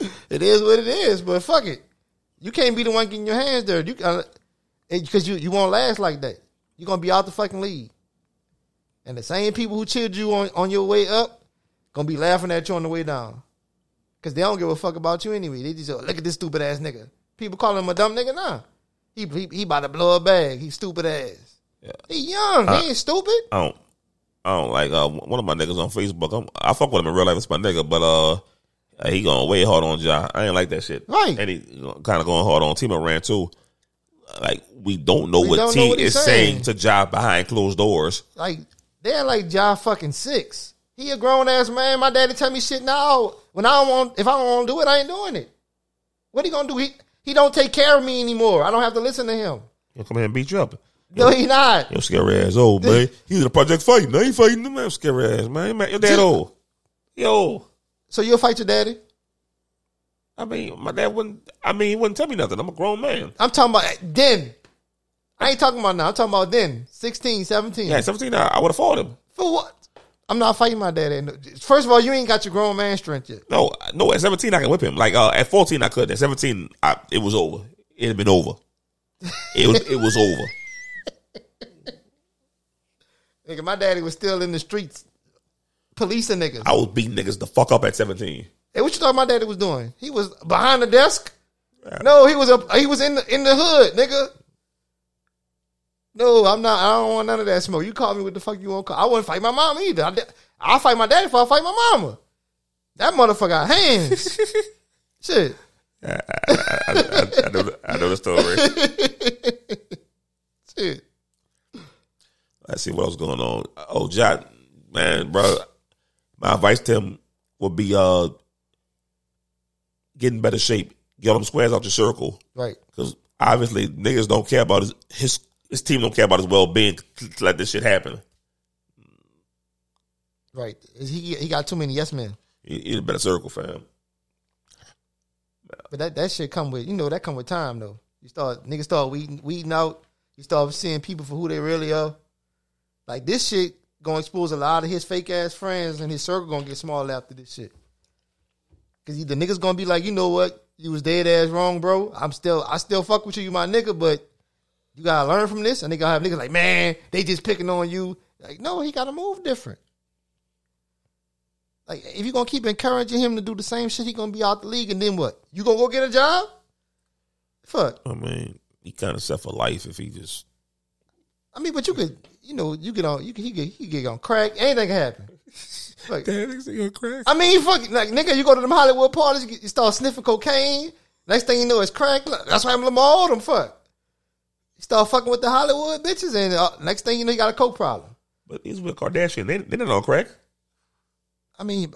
(laughs) it is what it is, but fuck it. You can't be the one getting your hands dirty. You uh, because you you won't last like that. You're gonna be out the fucking league. And the same people who cheered you on, on your way up gonna be laughing at you on the way down. Cause they don't give a fuck about you anyway. They just oh, look at this stupid ass nigga. People call him a dumb nigga now. He, he he about to blow a bag. He stupid ass. He young. he uh, ain't stupid. I don't. I don't like uh, one of my niggas on Facebook. I'm, I fuck with him in real life. It's my nigga, but uh, he going way hard on Ja. I ain't like that shit. Right. and he kind of going hard on T. Morant too. Like we don't know We what don't T know what is saying. saying. to Ja behind closed doors. Like they're like Ja fucking six. He a grown ass man. My daddy tell me shit now. When I don't want, if I don't want to do it, I ain't doing it. What he gonna do? He he don't take care of me anymore. I don't have to listen to him. He'll come here and beat you up. No, he not. Yo, scary ass old man. He's in a project fighting. I ain't fighting them. man. Scary ass man. man. Your dad old. Yo, So you'll fight your daddy? I mean, my dad wouldn't. I mean, he wouldn't tell me nothing. I'm a grown man. I'm talking about then. I ain't talking about now. I'm talking about then. 16, 17. Yeah, 17, I, I would have fought him. For what? I'm not fighting my daddy. First of all, you ain't got your grown man strength yet. No, no. At 17, I can whip him. Like uh, at 14, I could. At 17, I, it was over. It had been over. It was. it was over. Nigga, my daddy was still in the streets policing niggas. I was beating niggas the fuck up at 17. Hey, what you thought my daddy was doing? He was behind the desk. No, he was a he was in the in the hood, nigga. No, I'm not. I don't want none of that smoke. You call me what the fuck you want. Call. I wouldn't fight my mom either. I, I'll fight my daddy before I fight my mama. That motherfucker got hands. (laughs) Shit. I, I, know, the- I know the story. (laughs) Shit. Let's see what else going on. Oh, Jot, man, bro. My advice to him would be uh, get in better shape. Get them squares out your circle. Right. Because obviously niggas don't care about his his his team don't care about his well being to, to let this shit happen. Right. He he got too many yes men. He, he a better circle, fam. But that, that shit come with you know that come with time though. You start niggas start weeding weeding out. You start seeing people for who they really are. Like this shit gonna expose a lot of his fake ass friends and his circle gonna get small after this shit. Cause the niggas gonna be like, you know what, you was dead ass wrong, bro. I'm still I still fuck with you, you my nigga, but you gotta learn from this. And they gonna have niggas like, man, they just picking on you. Like, no, he gotta move different. Like, if you gonna keep encouraging him to do the same shit, he gonna be out the league, and then what? You gonna go get a job? Fuck. I mean, he kind of set for life if he just. I mean, but you could, you know, you get on, you can, he get, he get on crack. Anything can happen. (laughs) Like, Damn, gonna crack. I mean, fuck, like nigga, you go to them Hollywood parties, you, get- you start sniffing cocaine. Next thing you know, it's crack. That's why I'm Lamar Odom. Fuck. You start fucking with the Hollywood bitches, and uh, next thing you know, you got a coke problem. But he's with Kardashian. They they're not on crack. I mean,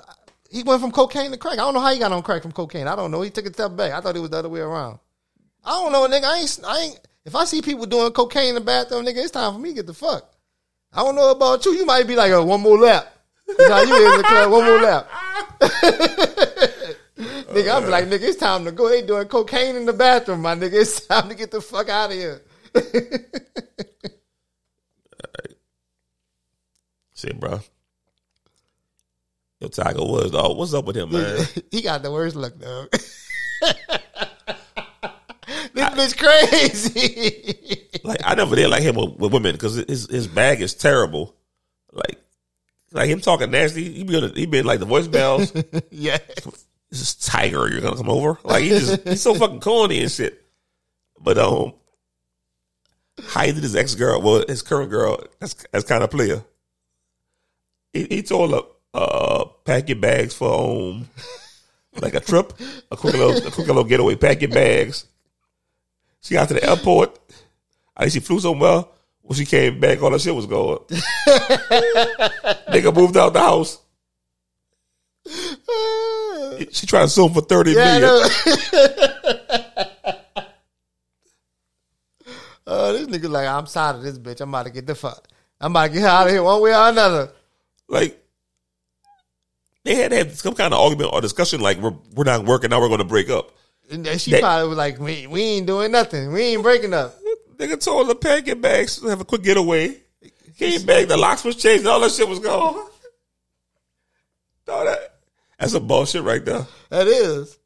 he went from cocaine to crack. I don't know how he got on crack from cocaine. I don't know. He took a step back. I thought it was the other way around. I don't know, nigga. I ain't. I ain't. If I see people doing cocaine in the bathroom, nigga, it's time for me to get the fuck. I don't know about you. You might be like, oh, one more lap. That's how you in the club. One more lap. (laughs) nigga, I'm like, nigga, it's time to go. They doing cocaine in the bathroom, my nigga. It's time to get the fuck out of here. (laughs) See, bro. Yo, Tiger Woods, dog. What's up with him, man? (laughs) he got the worst luck, dog. This bitch crazy. like I never did like him with, with women because his his bag is terrible. Like, like him talking nasty. He be on the, he been like the voicemails. yeah. this is Tiger. You're gonna come over. Like he just he's so fucking corny and shit. But um, how he did his ex girl, well, his current girl, that's that's kind of player. He, he told her, uh, pack your bags for um, like a trip, a quick little, a quick little getaway. Pack your bags. She got to the airport. I think she flew somewhere. When she came back, all her shit was gone. (laughs) Nigga moved out the house. She tried to sue him for thirty Yeah, million. uh, (laughs) this nigga like, I'm tired of this bitch. I'm about to get the fuck. I'm about to get out of here one way or another. Like they had to have some kind of argument or discussion. Like we're we're not working now. We're going to break up. And she That- probably was like, we, we ain't doing nothing. We ain't breaking up. Nigga told her to pack your bags, have a quick getaway. Came back, the locks was changed, all that shit was gone. Oh. No, that that's a bullshit right there. That is.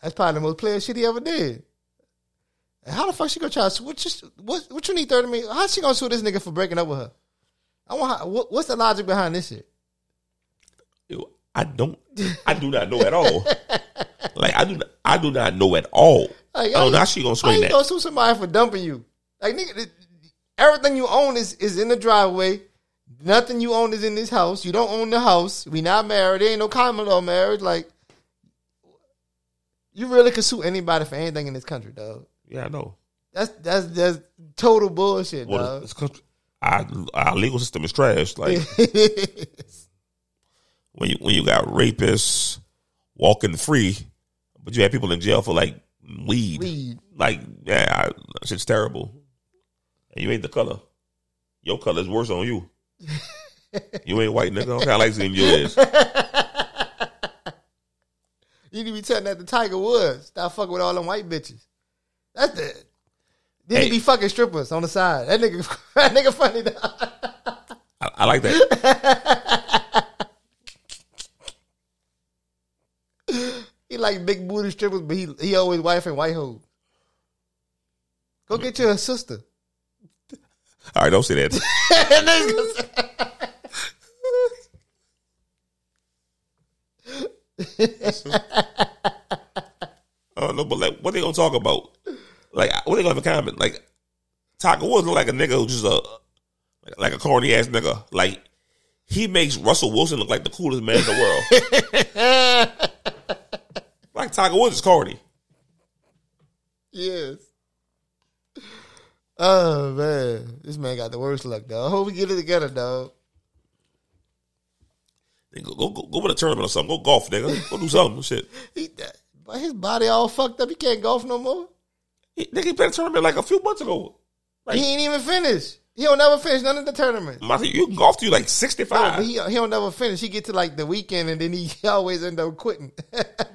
That's probably the most player shit he ever did. And how the fuck she gonna try to sue? What, you- what, what you need 30 million? How she gonna sue this nigga for breaking up with her? I want her, what, what's the logic behind this shit? I don't, I do not know at all. (laughs) Like I do, not, I do not know at all. Like, know how she gonna swing that. gonna sue somebody for dumping you? Like nigga, everything you own is is in the driveway. Nothing you own is in this house. You don't own the house. We not married. There ain't no common law marriage. Like you really could sue anybody for anything in this country, dog. Yeah, I know. That's that's that's total bullshit, Well, dog. it's 'cause our, our legal system is trash. Like (laughs) when you when you got rapists walking free, but you have people in jail for like weed. Weed. Like yeah, I, shit's terrible. And you ain't the color. Your color is worse on you. (laughs) you ain't white nigga. I kind of like seeing your ass. You need to be telling that to Tiger Woods. Stop fucking with all them white bitches. That's the. Then Hey. he be fucking strippers on the side. That nigga, (laughs) that nigga funny. I, I like that. (laughs) He like big booty strippers, but he he always wife and white hoes. Go get you a sister. All right, don't say that. I don't know, but like, what they gonna talk about? Like, what they gonna have in common? Like, Tiger Woods look like a nigga who's just a like a corny ass nigga. Like, he makes Russell Wilson look like the coolest man in the world. (laughs) like Tiger Woods is corny. yes. Oh man, this man got the worst luck, dog. I hope we get it together, dog. Nigga, Go, go, go win a tournament or something. Go golf, nigga. Go do something. Shit. (laughs) He, but his body all fucked up. He can't golf no more. He, nigga, he played a tournament like a few months ago. Like, He ain't even finished. He don't never finish none of the tournaments. You can golf to you like sixty five. No, he he don't never finish. He get to like the weekend and then he (laughs) always end up quitting. (laughs)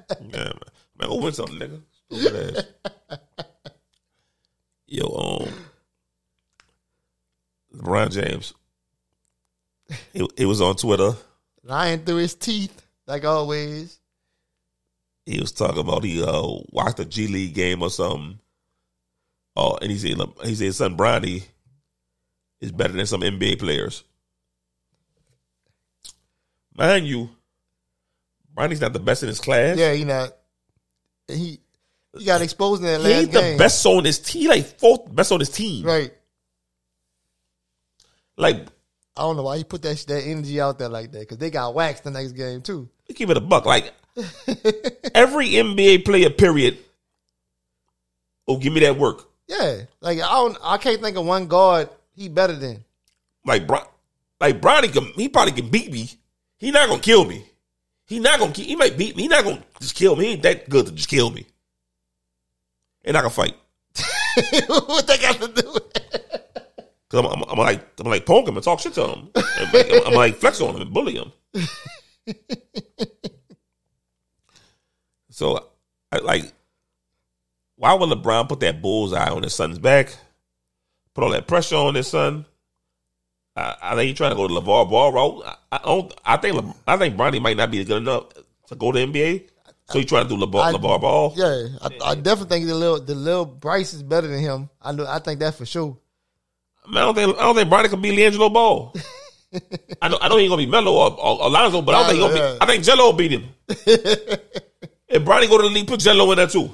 Yeah, man. Man, go win something, nigga. Stupid ass. (laughs) Yo, um, LeBron James. He, he was on Twitter. Lying through his teeth, like always. He was talking about he uh, watched a G League game or something. Oh, and he said he said son Bronny is better than some NBA players. Mind you, Bronny's not the best in his class. Yeah, he not. He he got exposed in that he last ain't game. the best on his team. Like fourth best on his team. Right. Like I don't know why he put that that energy out there like that because they got waxed the next game too. give it a buck. Like (laughs) every NBA player, period. Oh, give me that work. Yeah, like I don't, I can't think of one guard he better than. Like Bron, like Bronny, can, he probably can beat me. He not gonna kill me. He not gonna. Keep he might beat me. He not gonna just kill me. He ain't that good to just kill me. And I can fight. (laughs) what they got to do? Cause I'm, I'm, I'm like I'm like poke him and talk shit to him. And like, I'm, I'm like flex on him and bully him. so, I, like, why would LeBron put that bullseye on his son's back? Put all that pressure on his son. I, I think he's trying to go to LeVar Ball route. I, I don't. I think Le, I think Bronny might not be good enough to go to NBA. So he's trying to do LeVar, I- LeVar Ball. Yeah, I, I definitely think the little the little Bryce is better than him. I know. I think that for sure. Man, I don't think I don't think Bronny can be LiAngelo Ball. (laughs) I know I know he ain't gonna be Melo or, or Alonzo, but I don't think he gonna Yeah. be. I think Gelo will beat him. if Bronny go to the league, put Gelo in there too.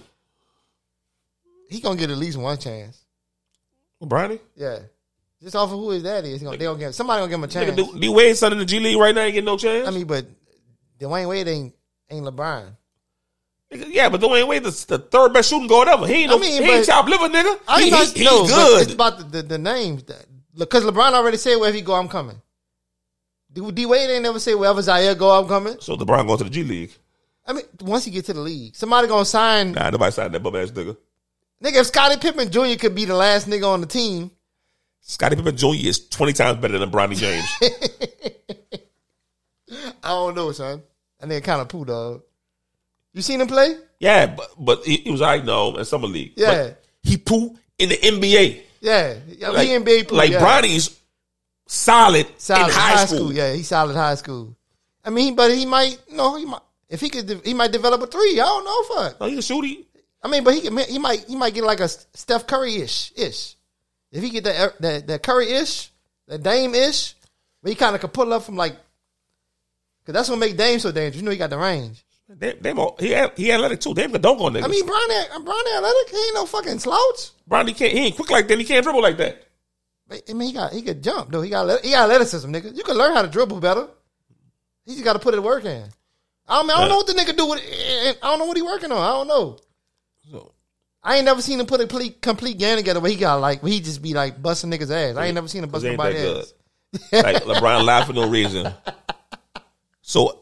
He gonna get at least one chance. Bronny, Yeah, just off of who his dad is. They gonna give somebody gonna give him a chance. nigga, D, Wade's son in the G League right now ain't getting no chance. I mean, but Dwyane Wade ain't ain't LeBron. Nigga, yeah, but Dwyane Wade the, the third best shooting guard ever. He ain't no, I mean, he ain't but- liver, nigga. I He, he, he no, but good. It's about the, the, the names. Because LeBron already said wherever he go, I'm coming. D, D Wade ain't never say wherever Zaire go, I'm coming. so LeBron going to the G League. I mean, once he get to the league, somebody gonna sign. Nah, nobody signed that bum ass nigga. Nigga, if Scottie Pippen Jr. could be the last nigga on the team, Scottie Pippen Jr. is twenty times better than Bronny James. (laughs) I don't know, son. That nigga kind of poo, dog. You seen him play? yeah, but but he, he was I know in summer league. Yeah. But he poo in the NBA. Yeah, yeah Like, he NBA poo. like yeah. Bronny's solid, solid in high, school. Yeah, he's solid high school. I mean, but he might, know, he might if he could, he might develop a three. I don't know, fuck. Oh, he can shoot. I mean, but he can, he might he might get like a Steph Curry ish ish. If he get that er, that, that Curry ish, that Dame ish, where he kind of could pull up from like, cause that's what make Dame so dangerous. You know, he got the range. all- he he athletic too. They can dunk on niggas. I mean, Bronny, uh, Bronny athletic, he ain't no fucking slouch. Bronny can't. He ain't quick like that. He can't dribble like that. I mean, he got he could jump though. He got he got athleticism, nigga. You can learn how to dribble better. He just got to put it work in. I don't, I don't know what the nigga do with. it. I don't know what he working on. I don't know. I ain't never seen him put a complete, complete game together where he got like where he just be like busting niggas ass. I ain't never seen him bust nobody ass. like LeBron (laughs) lied for no reason. So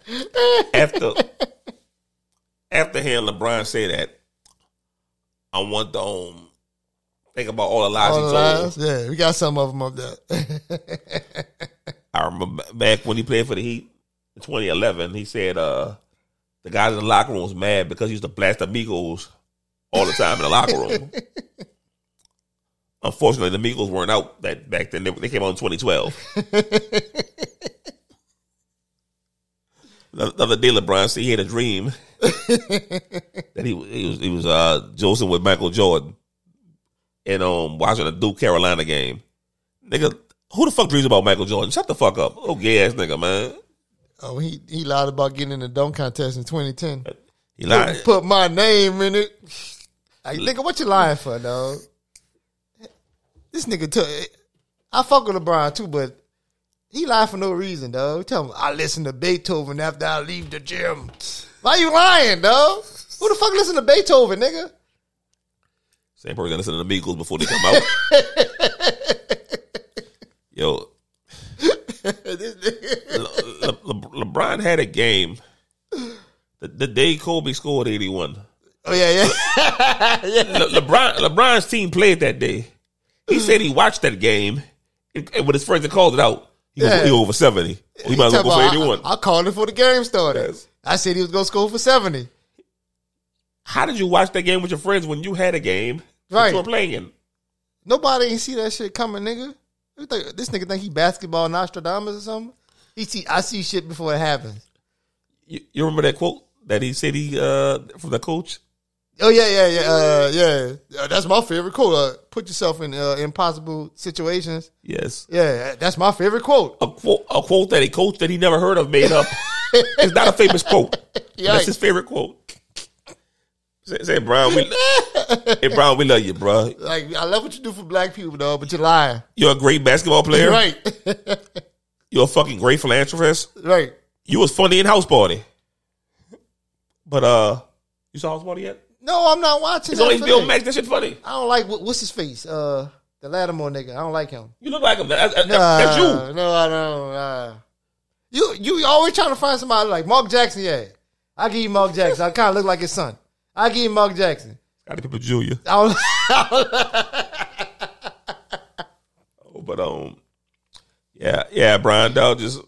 after after hearing LeBron say that, I want to um, think about all the lies All he told. lies? Yeah, we got some of them up there. (laughs) I remember back when he played for the Heat in 2011. He said uh, the guys in the locker room was mad because he used to blast Amigos all the time in the locker room. Unfortunately, the Migos weren't out that back then. They, they came out in 2012. (laughs) the the other day, LeBron said he had a dream that he he was he was uh Joseph with Michael Jordan and um watching a Duke Carolina game. Nigga, who the fuck dreams about Michael Jordan? Shut the fuck up. Oh gay ass nigga, man. oh, he he lied about getting in the dunk contest in 2010. He lied. Put my name in it. Like, nigga, what you lying for, dog? This nigga took. I fuck with LeBron too, but he lied for no reason, dog. Tell him I listen to Beethoven after I leave the gym. Why you lying, dog? Who the fuck listen to Beethoven, nigga? Same person that listen to the Migos before they come out. (laughs) Yo, Le- Le- Le- LeBron had a game the, the day Kobe scored 81. Oh yeah, (laughs) yeah. Le- LeBron LeBron's team played that day. He said he watched that game, and when his friends had called it out, he, Yeah. was, he over 70. He might as well go for 81. I, I called it before the game started. Yes. I said he was gonna score for seventy. How did you watch that game with your friends when you had a game that Right. you were playing? Nobody ain't see that shit coming, nigga. This nigga think he basketball Nostradamus or something. He see I see shit before it happens. You, you remember that quote that he said he uh from the coach? Oh yeah, yeah, yeah, uh, yeah. Uh, that's my favorite quote. Uh, put yourself in uh, impossible situations. Yes. Yeah, that's my favorite quote. A quote, a quote that a coach that he never heard of made up. (laughs) it's not a famous quote. Yeah. That's his favorite quote. Say, say Brown, we, (laughs) hey Brown, we love you, bro. Like I love what you do for black people, though, but you're lying. You're a great basketball player. Right, (laughs) You're a fucking great philanthropist. right. You was funny in House Party. But uh, you saw House Party yet? No, I'm not watching. It's that HBO thing. Max. That shit funny. I don't like what's his face. Uh, the Latimore nigga. I don't like him. You look like him. That- that- Nah, that's you. No, I don't. Uh, you you always trying to find somebody like Mark Jackson. Yeah, I give you Mark Jackson. I kind of look like his son. I give you Mark Jackson. Scottie Pippen Jr. I don't, (laughs) But um, yeah, yeah, Brian, dog, just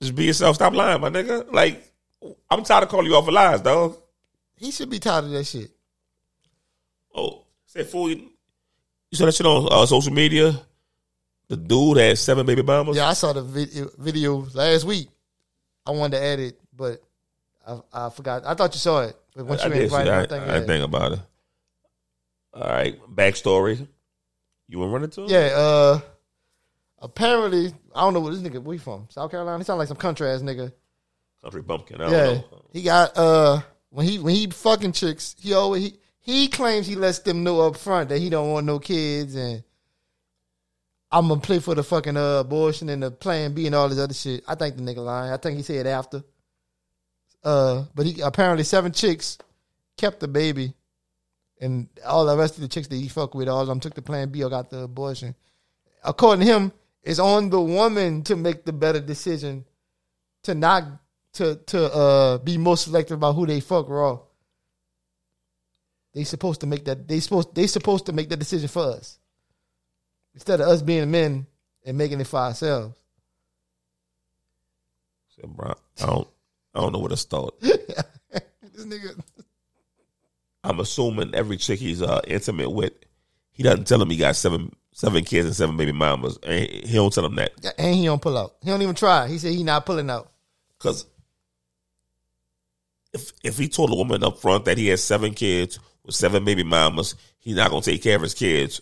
just be yourself. Stop lying, my nigga. Like I'm tired of calling you off for lies, dog. He should be tired of that shit. Oh, say fool. You you saw that shit on uh, social media. The dude had seven baby mamas. Yeah, I saw the video, video last week. I wanted to add it, but I, I forgot. I thought you saw it, but once I, you did see invited, I think I didn't think about it. All right, backstory. You want to run into it? Yeah, uh apparently I don't know what this nigga where he from. South Carolina. He sound like some country ass nigga. Country bumpkin. I don't Yeah. know. He got uh when he when he fucking chicks, he always he, he claims he lets them know up front that he don't want no kids and I'm gonna play for the fucking uh abortion and the plan B and all this other shit. I think the nigga lying. I think he said after. Uh but he apparently seven chicks kept the baby and all the rest of the chicks that he fuck with, all of them took the plan B or got the abortion. According to him, it's on the woman to make the better decision to not to to uh be more selective about who they fuck raw. They supposed to make that they supposed they supposed to make that decision for us. Instead of us being men and making it for ourselves. Said, Brian, I don't. I don't know what to start. (laughs) This nigga I'm assuming every chick he's uh, intimate with, he doesn't tell him he got seven seven kids and seven baby mamas. And he don't tell him that and he don't pull out. He don't even try. He said he not pulling out. because if if he told a woman up front that he has seven kids with seven baby mamas, he's not gonna take care of his kids.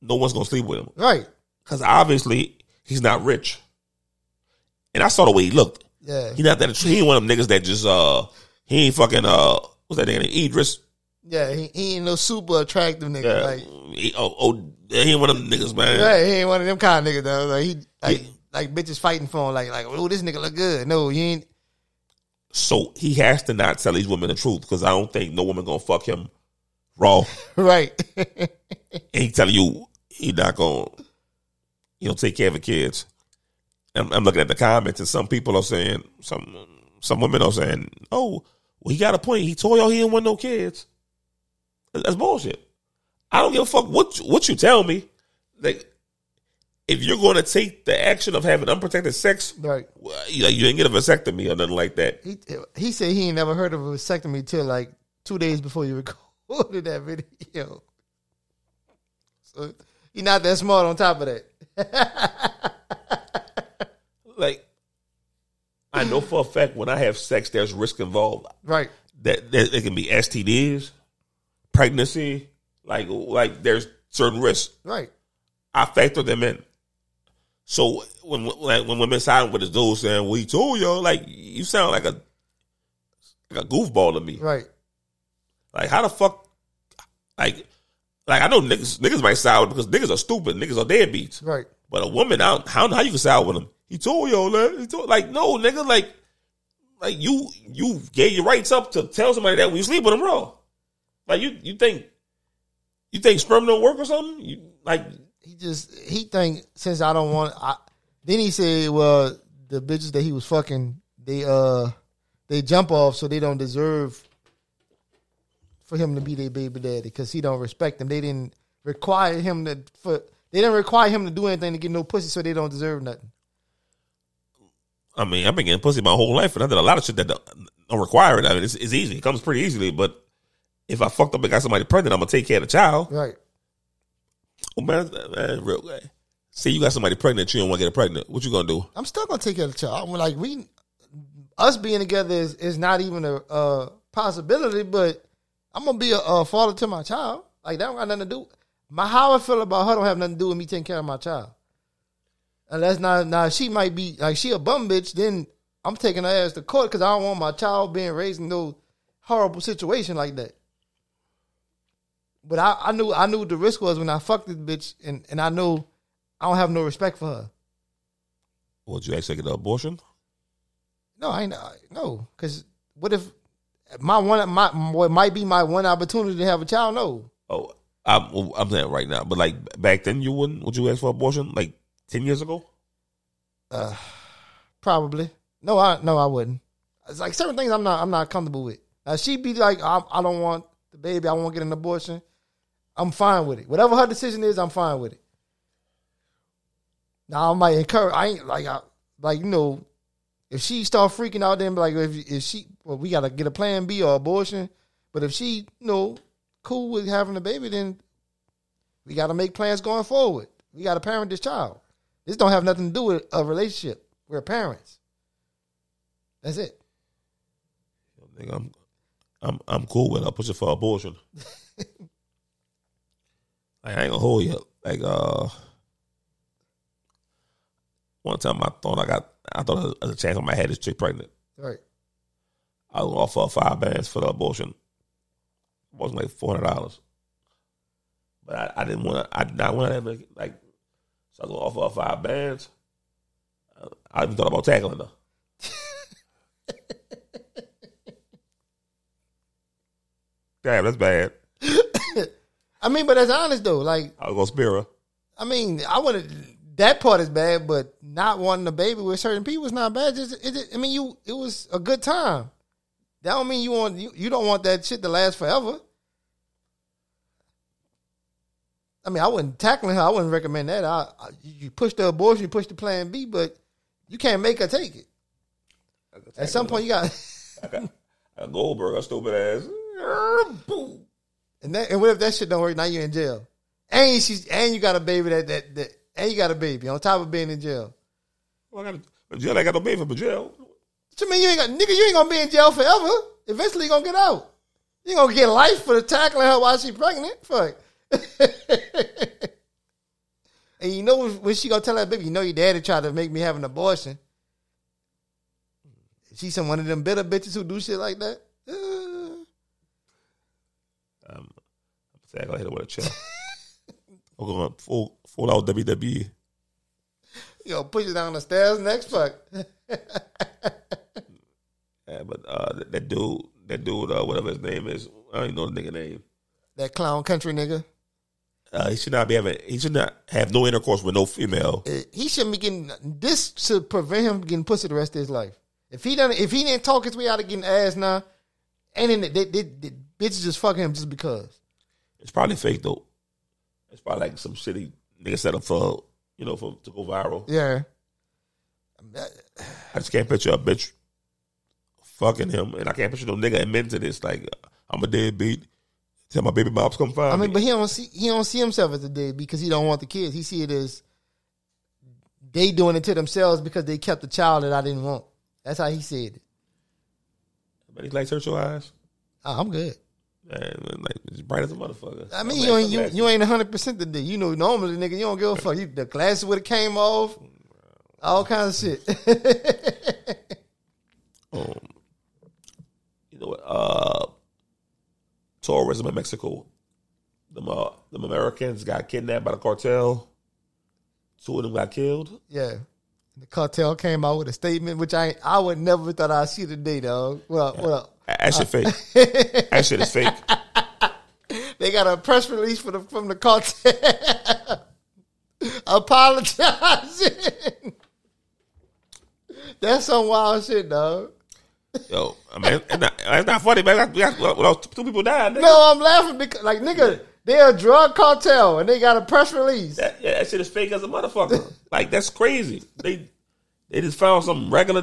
No one's gonna sleep with him Right. because obviously he's not rich. And I saw the way he looked. Yeah. He not that. He ain't one of them niggas that just uh he ain't fucking uh what's that nigga name? Idris. Yeah, he, he ain't no super attractive nigga. Yeah. Like He, oh, oh, he ain't one of them niggas, man. Right, he ain't one of them kind of niggas though. Like he like Yeah. like bitches fighting for him. Like like oh this nigga look good. No, you ain't. So he has to not tell these women the truth because I don't think no woman gonna fuck him raw. (laughs) Right. (laughs) he telling you he not gonna you know take care of the kids. I'm, I'm looking at the comments and some people are saying some some women are saying, oh, well he got a point. He told y'all he didn't want no kids. That's bullshit. I don't give a fuck what you- what you tell me. Like if you're going to take the action of having unprotected sex, right. well, you, you didn't get a vasectomy or nothing like that. He he said he ain't never heard of a vasectomy till like two days before you (laughs) recorded that video. So he not that smart. On top of that, (laughs) Like I know for a fact when I have sex, there's risk involved. right? that, that it can be STDs, pregnancy, like like there's certain risks. Right. I factor them in. So when when, when women sign with this dude saying, "We told y'all," like you sound like a like a goofball to me. Right. Like how the fuck, like like I know niggas niggas might side with because niggas are stupid, niggas are deadbeats. Right. But a woman, I don't, how how you can side with him? He told y'all. He told like no nigga like like you you gave your rights up to tell somebody that when you sleep with them raw. Like you you think you think sperm don't work or something? You like He just he think since I don't want. I, then he said, well, the bitches that he was fucking, they uh they jump off, so they don't deserve for him to be their baby daddy because he don't respect them. They didn't require him to for they didn't require him to do anything to get no pussy, so they don't deserve nothing. I mean, I've been getting pussy my whole life, and I did a lot of shit that don't, don't require it. I mean, it's, it's easy. It comes pretty easily. But if I fucked up and got somebody pregnant, I'm gonna take care of the child. Right. Oh man, man real. Man. Say you got somebody pregnant, you don't want to get pregnant. What you gonna do? I'm still gonna take care of the child. I'm like we, us being together is, is not even a, uh possibility. But I'm gonna be a, a father to my child. Like that don't got nothing to do. My how I feel about her don't have nothing to do with me taking care of my child. Unless now, now she might be like she a bum bitch. Then I'm taking her ass to court because I don't want my child being raised in no horrible situation like that. But I, I knew I knew what the risk was when I fucked this bitch, and, and I know I don't have no respect for her. Would you actually get an abortion? No, I ain't. No, because what if my one my what might be my one opportunity to have a child? No, Oh, I'm I'm saying right now, but like back then, you wouldn't. Would you ask for abortion? Like ten years ago? Uh, probably. No, I no, I wouldn't. It's like certain things I'm not I'm not comfortable with. Now she be like, I, I don't want baby. I won't get an abortion. I'm fine with it. Whatever her decision is, I'm fine with it. Now I might encourage. I ain't like I like you know, if she start freaking out, then like if if she well, we gotta get a plan B or abortion. But if she you know cool with having a baby, then we gotta make plans going forward. We gotta parent this child. This don't have nothing to do with a relationship. We're parents. That's it. Nigga, I'm I'm I'm cool with. push it for abortion. (laughs) like, I ain't gonna hold you. Like uh, one time I thought I got I thought there was a chance on my head this chick pregnant. Right. I was gonna offer her five bands for the abortion. It wasn't like four hundred dollars. But I, I didn't want to. I did not want to like. So I was gonna offer her five bands. I, I even thought about tackling her. Damn, that's bad. (coughs) I mean, but that's honest though. Like, I was gonna spare her. I mean, I wanted that part is bad, but not wanting a baby with certain people is not bad. Just, it, just- I mean, you it was a good time. That don't mean you want you, you don't want that shit to last forever. I mean, I wouldn't tackling her. I wouldn't recommend that. I, I you push the abortion, you push the plan B, but you can't make her take it. At some point, you got. A Goldberg, a stupid ass. And that, and what if that shit don't work? Now you're in jail, and she's and you got a baby that that, that and you got a baby on top of being in jail. Well, I got a, jail. I got no baby for jail. What you mean you ain't got nigga? You ain't gonna be in jail forever. Eventually, you gonna get out. You gonna get life for the tackling her while she pregnant. Fuck. (laughs) and you know when she gonna tell that baby, you know your daddy tried to make me have an abortion. She's some one of them bitter bitches who do shit like that. Uh, Um, I gotta hit her with a chair. (laughs) I'm going full full out WWE. you know, push it down the stairs next. Fuck. (laughs) Yeah, but uh, that, that dude, that dude, uh, whatever his name is, I don't even know the nigga name. That clown country nigga. Uh, he should not be having. He should not have no intercourse with no female. Uh, he shouldn't be getting this should prevent him from getting pussy the rest of his life. If he done, if he didn't talk his way out of getting ass now, and then they, they, they, they bitches just fucking him just because. It's probably fake though. It's probably like some shitty nigga set up for you know for to go viral. Yeah, I just can't picture a bitch fucking him, and I can't picture no nigga admitting to this. Like I'm a deadbeat. Tell my baby moms come find I mean, me. but he don't see he don't see himself as a dead because he don't want the kids. He see it as they doing it to themselves because they kept the child that I didn't want. That's how he said it. but he's like, search your eyes. Oh, I'm good. Man, like it's bright as a motherfucker. I mean, you ain't you, you ain't hundred percent today. You know, normally nigga, you don't give a fuck. You, the glasses would have came off, all kinds of shit. (laughs) um, you know what? Uh, tourism in Mexico. Them, uh, them Americans got kidnapped by the cartel. Two of them got killed. yeah, the cartel came out with a statement, which I I would never thought I'd see today, dog. Well, well, That shit fake. (laughs) that shit is fake. they got a press release for the, from the cartel (laughs) apologizing. That's some wild shit, dog. Yo, I mean, it's not, it's not funny, man. We got, well, two people died. Nigga. No, I'm laughing because, like, nigga, they're a drug cartel and they got a press release. That, yeah, that shit is fake as a motherfucker. (laughs) like that's crazy. They They just found some regular.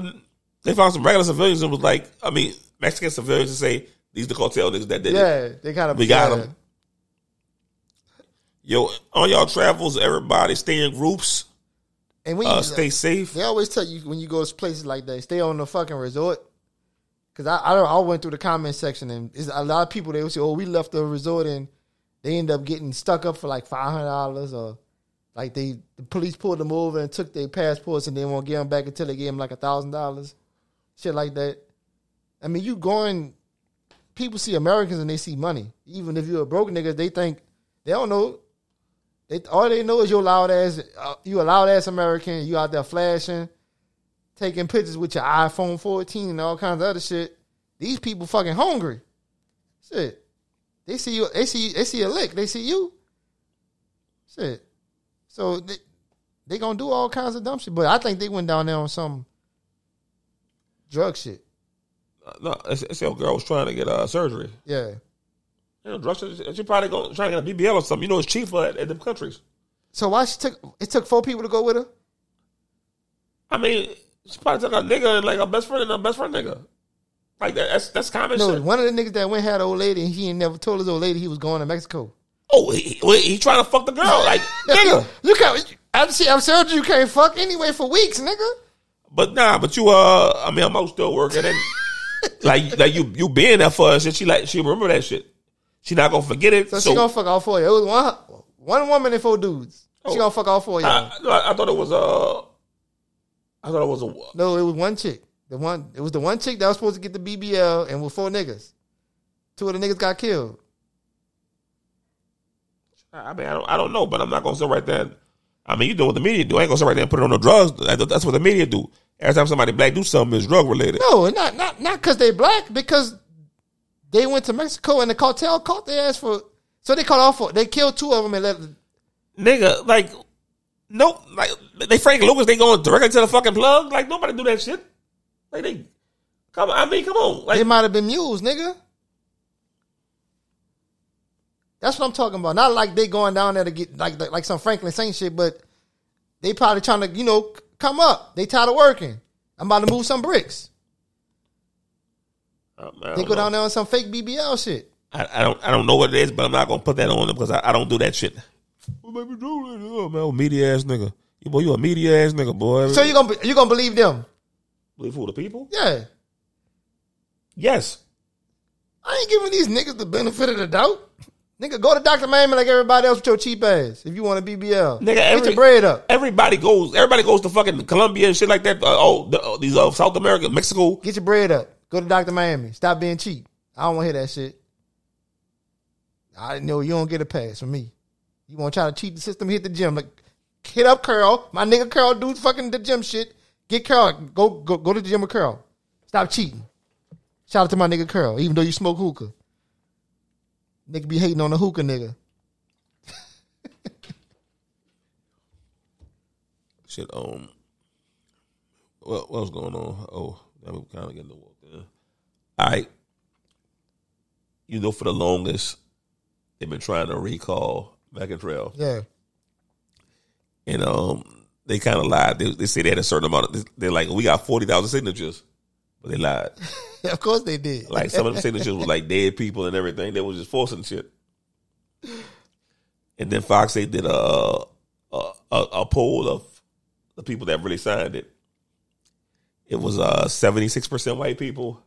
They found some regular civilians and was like, I mean, Mexican civilians to say these the cartel niggas that did it. Yeah, they kind of We got them. Yo, on y'all travels, everybody stay in groups. And when Uh, stay safe. They always tell you when you go to places like that, stay on the fucking resort. Cause I I, don't- I went through the comment section and a lot of people they would say, "Oh, we left the resort and they end up getting stuck up for like five hundred dollars or like they the police pulled them over and took their passports and they won't give them back until they give them like a thousand dollars, shit like that. I mean, you going? People see Americans and they see money. Even if you're a broke nigga, they think they don't know. They all they know is you loud ass, uh, you a loud ass American. You out there flashing, taking pictures with your iPhone 14 and all kinds of other shit. These people fucking hungry. Shit, they see you. They see. They see a lick. They see you. Shit. So they they gonna do all kinds of dumb shit. But I think they went down there on some drug shit. No, it's, it's your girl was trying to get uh, surgery. Yeah. You know, drugs. She probably going trying to get a BBL or something. You know, it's cheaper at, at them countries. So why she took? It took four people to go with her. I mean, she probably took a nigga and like a best friend and a best friend nigga. Like that, that's that's common No, shit. one of the niggas that went had an old lady, and he ain't never told his old lady he was going to Mexico. Oh, he, he, he trying to fuck the girl, like (laughs) nigga. You can't. I'm see. I'm saying you can't fuck anyway for weeks, nigga. But nah, but you uh, I mean, I'm still working and (laughs) like like you you being there for us and she like she remember that shit. She not gonna forget it. So, So, she gonna fuck all four. It was one one woman and four dudes. She Oh. gonna fuck all four of y'all. I, no, I, I thought it was uh, I thought it was a no, it was one chick. The one. It was the one chick that was supposed to get the BBL, and with four niggas. Two of the niggas got killed. I mean, I don't, I don't know, but I'm not gonna sit right there. I mean, you do what the media do. I ain't gonna sit right there and put it on the drugs. That's what the media do. Every time somebody black do something, it's drug related. No, not not not because they black. Because they went to Mexico and the cartel caught their ass for. So they caught off for. They killed two of them and let. Nigga, like, nope. Like, they Frank Lucas, they going directly to the fucking plug. Like, nobody do that shit. Like, they, come on. I mean, come on. Like, They might have been mules, nigga. That's what I'm talking about. Not like they going down there to get like like some Franklin Saint shit, but they probably trying to you know come up. They tired of working. I'm about to move some bricks. I, I They don't go know. down there on some fake BBL shit. I, I don't, I don't know what it is, but I'm not gonna put that on them because I, I don't do that shit. Well, baby, do it. Oh, man, old media ass nigga. You boy, you a media ass nigga, boy. So you gonna you gonna believe them? believe who the people? Yeah. Yes. I ain't giving these niggas the benefit of the doubt. Nigga, go to Dr. Miami like everybody else with your cheap ass if you want a BBL. Nigga, Get your bread up. Everybody goes. Everybody goes to fucking Colombia and shit like that. Uh, oh, the, uh, these uh, South America, Mexico. Get your bread up. Go to Dr. Miami. Stop being cheap. I don't want to hear that shit. I know you don't get a pass from me. You want to try to cheat the system? Hit the gym. Like, hit up Curl. My nigga Curl do fucking the gym shit. Get Curl. Go go go to the gym with Curl. Stop cheating. Shout out to my nigga Curl. Even though you smoke hookah, nigga be hating on the hookah nigga. (laughs) Shit. Um. What what was going on? Oh, that was kind of getting the walk there. All right. You know, for the longest, they've been trying to recall Trail. Yeah. and um, they kind of lied. They, they say they had a certain amount. Of, they're like, we got forty thousand signatures, but they lied. (laughs) of course they did. Like some of them signatures was like dead people and everything. They was just forcing shit. And then Fox they did a a, a a poll of the people that really signed it. It was uh seventy six percent white people,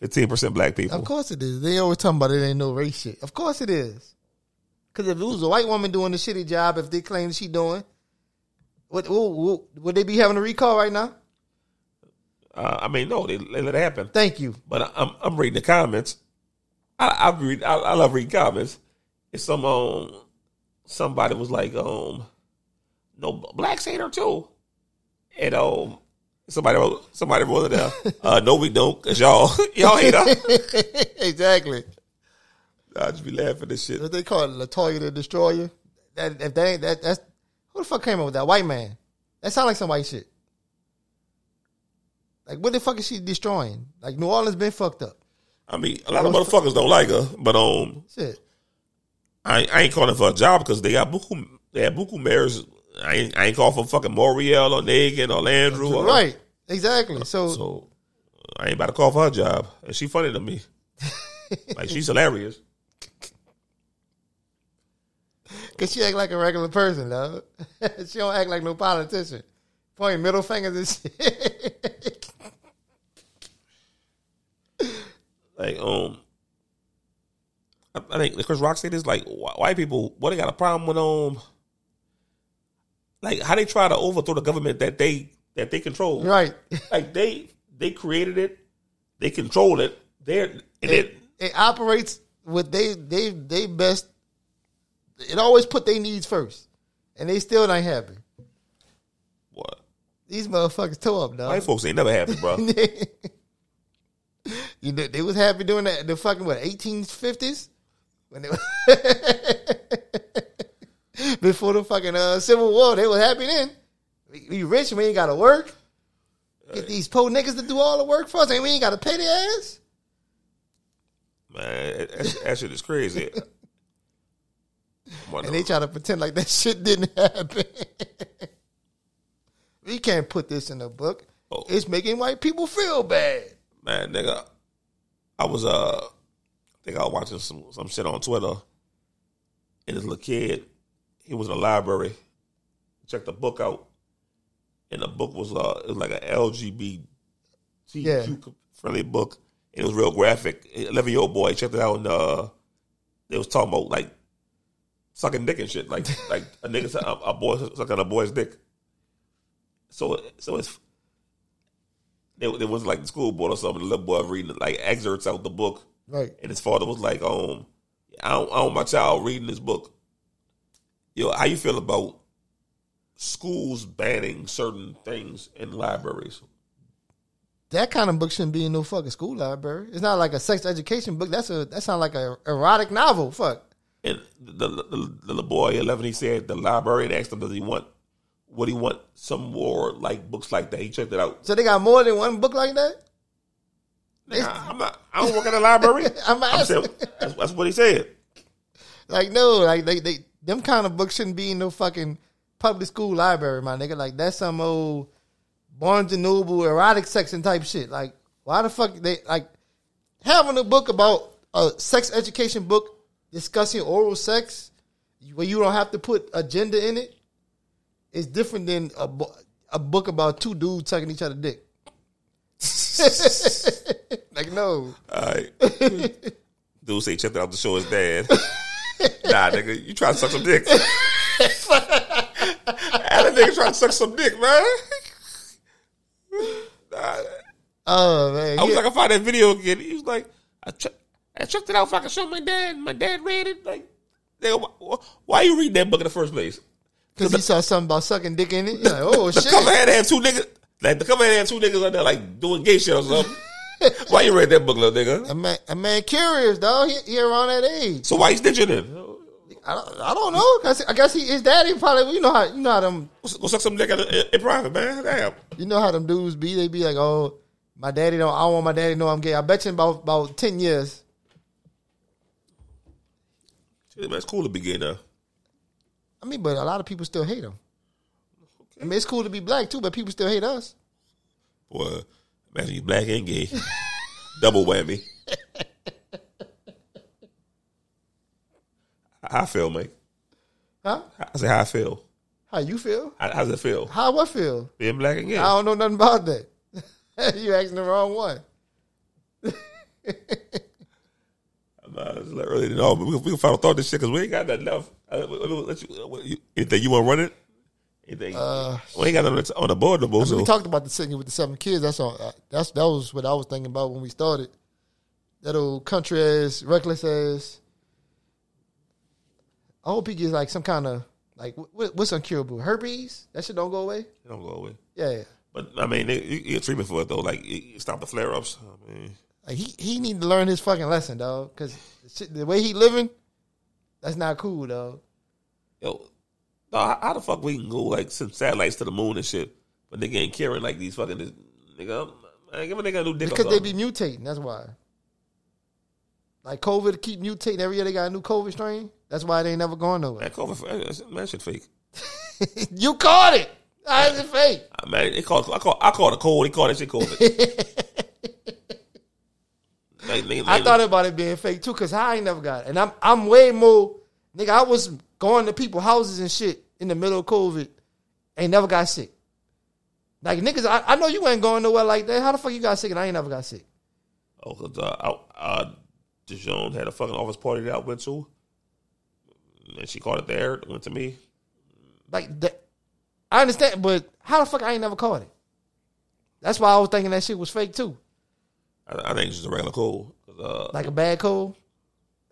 fifteen percent black people. Of course it is. They always talking about it ain't no race shit. Of course it is. Because if it was a white woman doing the shitty job, if they claim she doing, what, what, what would they be having a recall right now? Uh, I mean, no, they, they let it happen. Thank you. But I'm I'm reading the comments. I I read I, I love reading comments. It's some um somebody was like um no blacks hate her too, and um somebody wrote- somebody wrote it down. (laughs) Uh, no, we don't, cause y'all (laughs) y'all hate her. (laughs) exactly. I just be laughing at this shit. What they call it, LaToya the Destroyer. That if they ain't that that's who the fuck came up with that white man? That sound like some white shit. Like what the fuck is she destroying? Like New Orleans been fucked up. I mean, a lot of motherfuckers don't like her, but um, Shit. I, I ain't calling for a job because they got buku they have buku mayors I ain't, I ain't call for fucking Morial or Nagin or Landrieu. Or, Right. Exactly. So, So I ain't about to call for her job. And she funny to me. (laughs) like she's hilarious. cause she act like a regular person, though. (laughs) she don't act like no politician. Pointing middle fingers and shit. (laughs) Like um, I, I think Chris Rock said this. Like wh- white people, what they got a problem with um, like how they try to overthrow the government that they that they control. right. (laughs) Like they they created it, they control it. They're and It, it, it operates with they they they best. It always put their needs first, and they still ain't happy. what These motherfuckers tore up, dog. white folks ain't never happy, bro. (laughs) you know, they was happy doing that the fucking what eighteen fifties when they (laughs) before the fucking uh, Civil War. They was happy then. We, we rich, we ain't got to work. Get these poor niggas to do all the work for us, and we ain't got to pay their ass. Man, that, that shit is crazy. (laughs) And they try to pretend like that (laughs) shit didn't happen. we can't put this in a book. Oh. It's making white people feel bad. Man, nigga, I was uh, I think I was watching some some shit on Twitter, and this little kid, he was in the library, checked the book out, and the book was uh, it was like an LGBTQ Yeah. friendly book. It was real graphic. Eleven year old boy checked it out, and uh, they was talking about like sucking dick and shit, like like a nigga a, a boy sucking a boy's dick. So so it's there, there was like the school board or something. The little boy reading like excerpts out the book, Right. and his father was like, "Um, I don't, I don't want my child reading this book." Yo, how you feel about schools banning certain things in libraries? That kind of book shouldn't be in no fucking school library. It's not like a sex education book. That's a that sounds like a erotic novel. Fuck. And the, the, the, the little boy, eleven, he said the librarian asked him, "Does he want? Would he want some more like books like that?" He checked it out. So they got more than one book like that. Nigga, I'm not. I don't work at a library. (laughs) I'm I'm asking. saying, that's, that's what he said. Like no, like they they them kind of books shouldn't be in no fucking public school library, my nigga. Like that's some old Barnes and Noble erotic section type shit. Like why the fuck they like having a book about a sex education book discussing oral sex where you don't have to put a gender in it is different than a, bu- a book about two dudes sucking each other dick. (laughs) like no. All right. (laughs) Dude say checked out to show his dad. (laughs) nah, nigga, you try to suck some dick. and that nigga trying to suck some dick, man. Nah, Oh man. I was yeah. like, I find that video again. He was like, I, I checked it out if I could show my dad. My dad read it. Like, nigga, why, why you read that book in the first place? Because he saw something about sucking dick in it. You're like, oh The shit. cover had to have two niggas. Like the cover had to have two niggas on there like doing gay shit or something. (laughs) why you read that book, little nigga? A man, a man curious, dog. He, he around that age. So why you snitching it? I don't, I don't know. 'Cause I guess he, his daddy probably. You know how you know how them Go suck some dick in, in, in private, man. Damn. you know how them dudes be. They be like, oh, my daddy don't. I don't want my daddy to know I'm gay. I bet you in about about ten years. Shit, man, it's cool to be gay now. I mean, but a lot of people still hate him. I mean, it's cool to be black too, but people still hate us. Boy, imagine you black and gay. (laughs) Double whammy. How I feel, mate? Huh? I say how I feel. How you feel? How, how's it feel? How I feel? Being black and gay. I don't know nothing about that. (laughs) you asking the wrong one. (laughs) Nah, uh, it's a little early to know, but we, we can final thought this shit because we ain't got nothing else. Uh, you, uh, what, you, anything you want to run it? Anything? Uh, we ain't got nothing on the board no more. I mean, So we talked about the singing with the seven kids. That's all. That's that was what I was thinking about when we started. That old country ass, reckless ass. I hope he gets like some kind of like what, what's uncurable herpes. That shit don't go away. it don't go away. Yeah, But I mean, they- you you get treatment for it though. Like you, you stop the flare ups. I mean, like he he need to learn his fucking lesson, dog. Because the way he living, that's not cool, dog. Yo, no, how, the fuck we can go like send satellites to the moon and shit, but nigga ain't caring like these fucking this, nigga. Man, give a nigga a new dick. Because they be mutating. That's why. Like COVID keep mutating every year. They got a new COVID strain. That's why they ain't never going nowhere. man, COVID, eh, eh, man, that shit fake. (laughs) you caught it. How is it fake? Ah, I mean, they call I call I call it cold. They call that shit COVID. (laughs) Like, nigga, I nigga- thought about it being fake too, cause I ain't never got it, and I'm I'm way more nigga. I was going to people's houses and shit in the middle of COVID, ain't never got sick. Like niggas, I, I know you ain't going nowhere like that. How the fuck you got sick and I ain't never got sick? Oh, cause uh, I, uh, Dijon had a fucking office party that I went to, and she called it there. It Went to me. Like that, I understand, but how the fuck I ain't never caught it? That's why I was thinking that shit was fake too, I, I think it's just a regular cold. Uh, like a bad cold.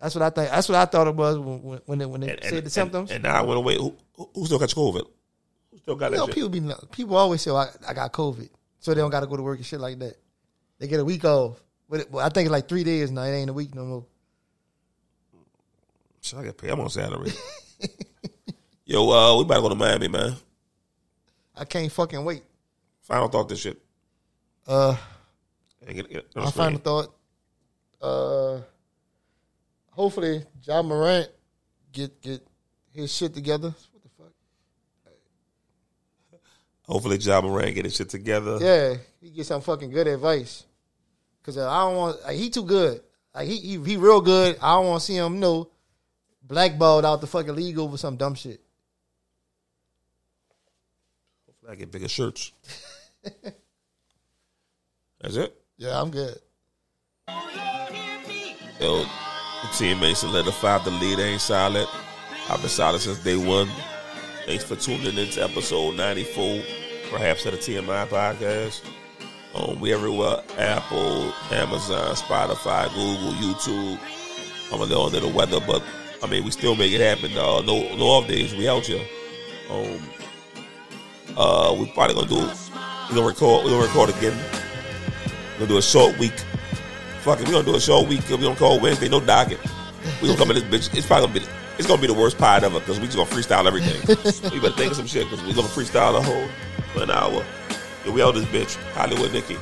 That's what I think. That's what I thought it was when when when, it, when they and, said and, the symptoms. And, and now I went away. Who, who- who still got COVID? Who still got You that know, people be people always say, oh, I, "I got COVID," so they don't got to go to work and shit like that. They get a week off, but it, well, I think it's like three days now. It ain't a week no more. Shit, I get paid. I'm on salary. (laughs) Yo, uh, we about to go to Miami, man. I can't fucking wait. Final thought. This shit. Uh, And get- get- my final thought. Uh, hopefully, Ja Morant get get his shit together. What the fuck? (laughs) Hopefully, Ja Morant get his shit together. Yeah, he get some fucking good advice. Cause I don't want like, he too good. Like he, he he real good. I don't want to see him no blackballed out the fucking league over some dumb shit. Hopefully I get bigger shirts. (laughs) That's it. Yeah, I'm good. Yo, the teammates solidified the lead ain't solid. I've been solid since day one. Thanks for tuning in to episode 94, perhaps of the TMI podcast. Um, we everywhere Apple, Amazon, Spotify, Google, YouTube. I'm a little under the weather, but I mean, we still make it happen. No, no off days. We out here. Um, uh, we probably gonna do. We gonna record. We gonna record again. We're gonna do a short week. Fuck it, we gonna do a short week. We gonna call Wednesday. No docket. We gonna come in this bitch. It's probably gonna be. It's gonna be the worst pod ever because we just gonna freestyle everything. we better think of some shit because we gonna freestyle the whole an hour. Yeah, we out this bitch. Hollywood Nicky.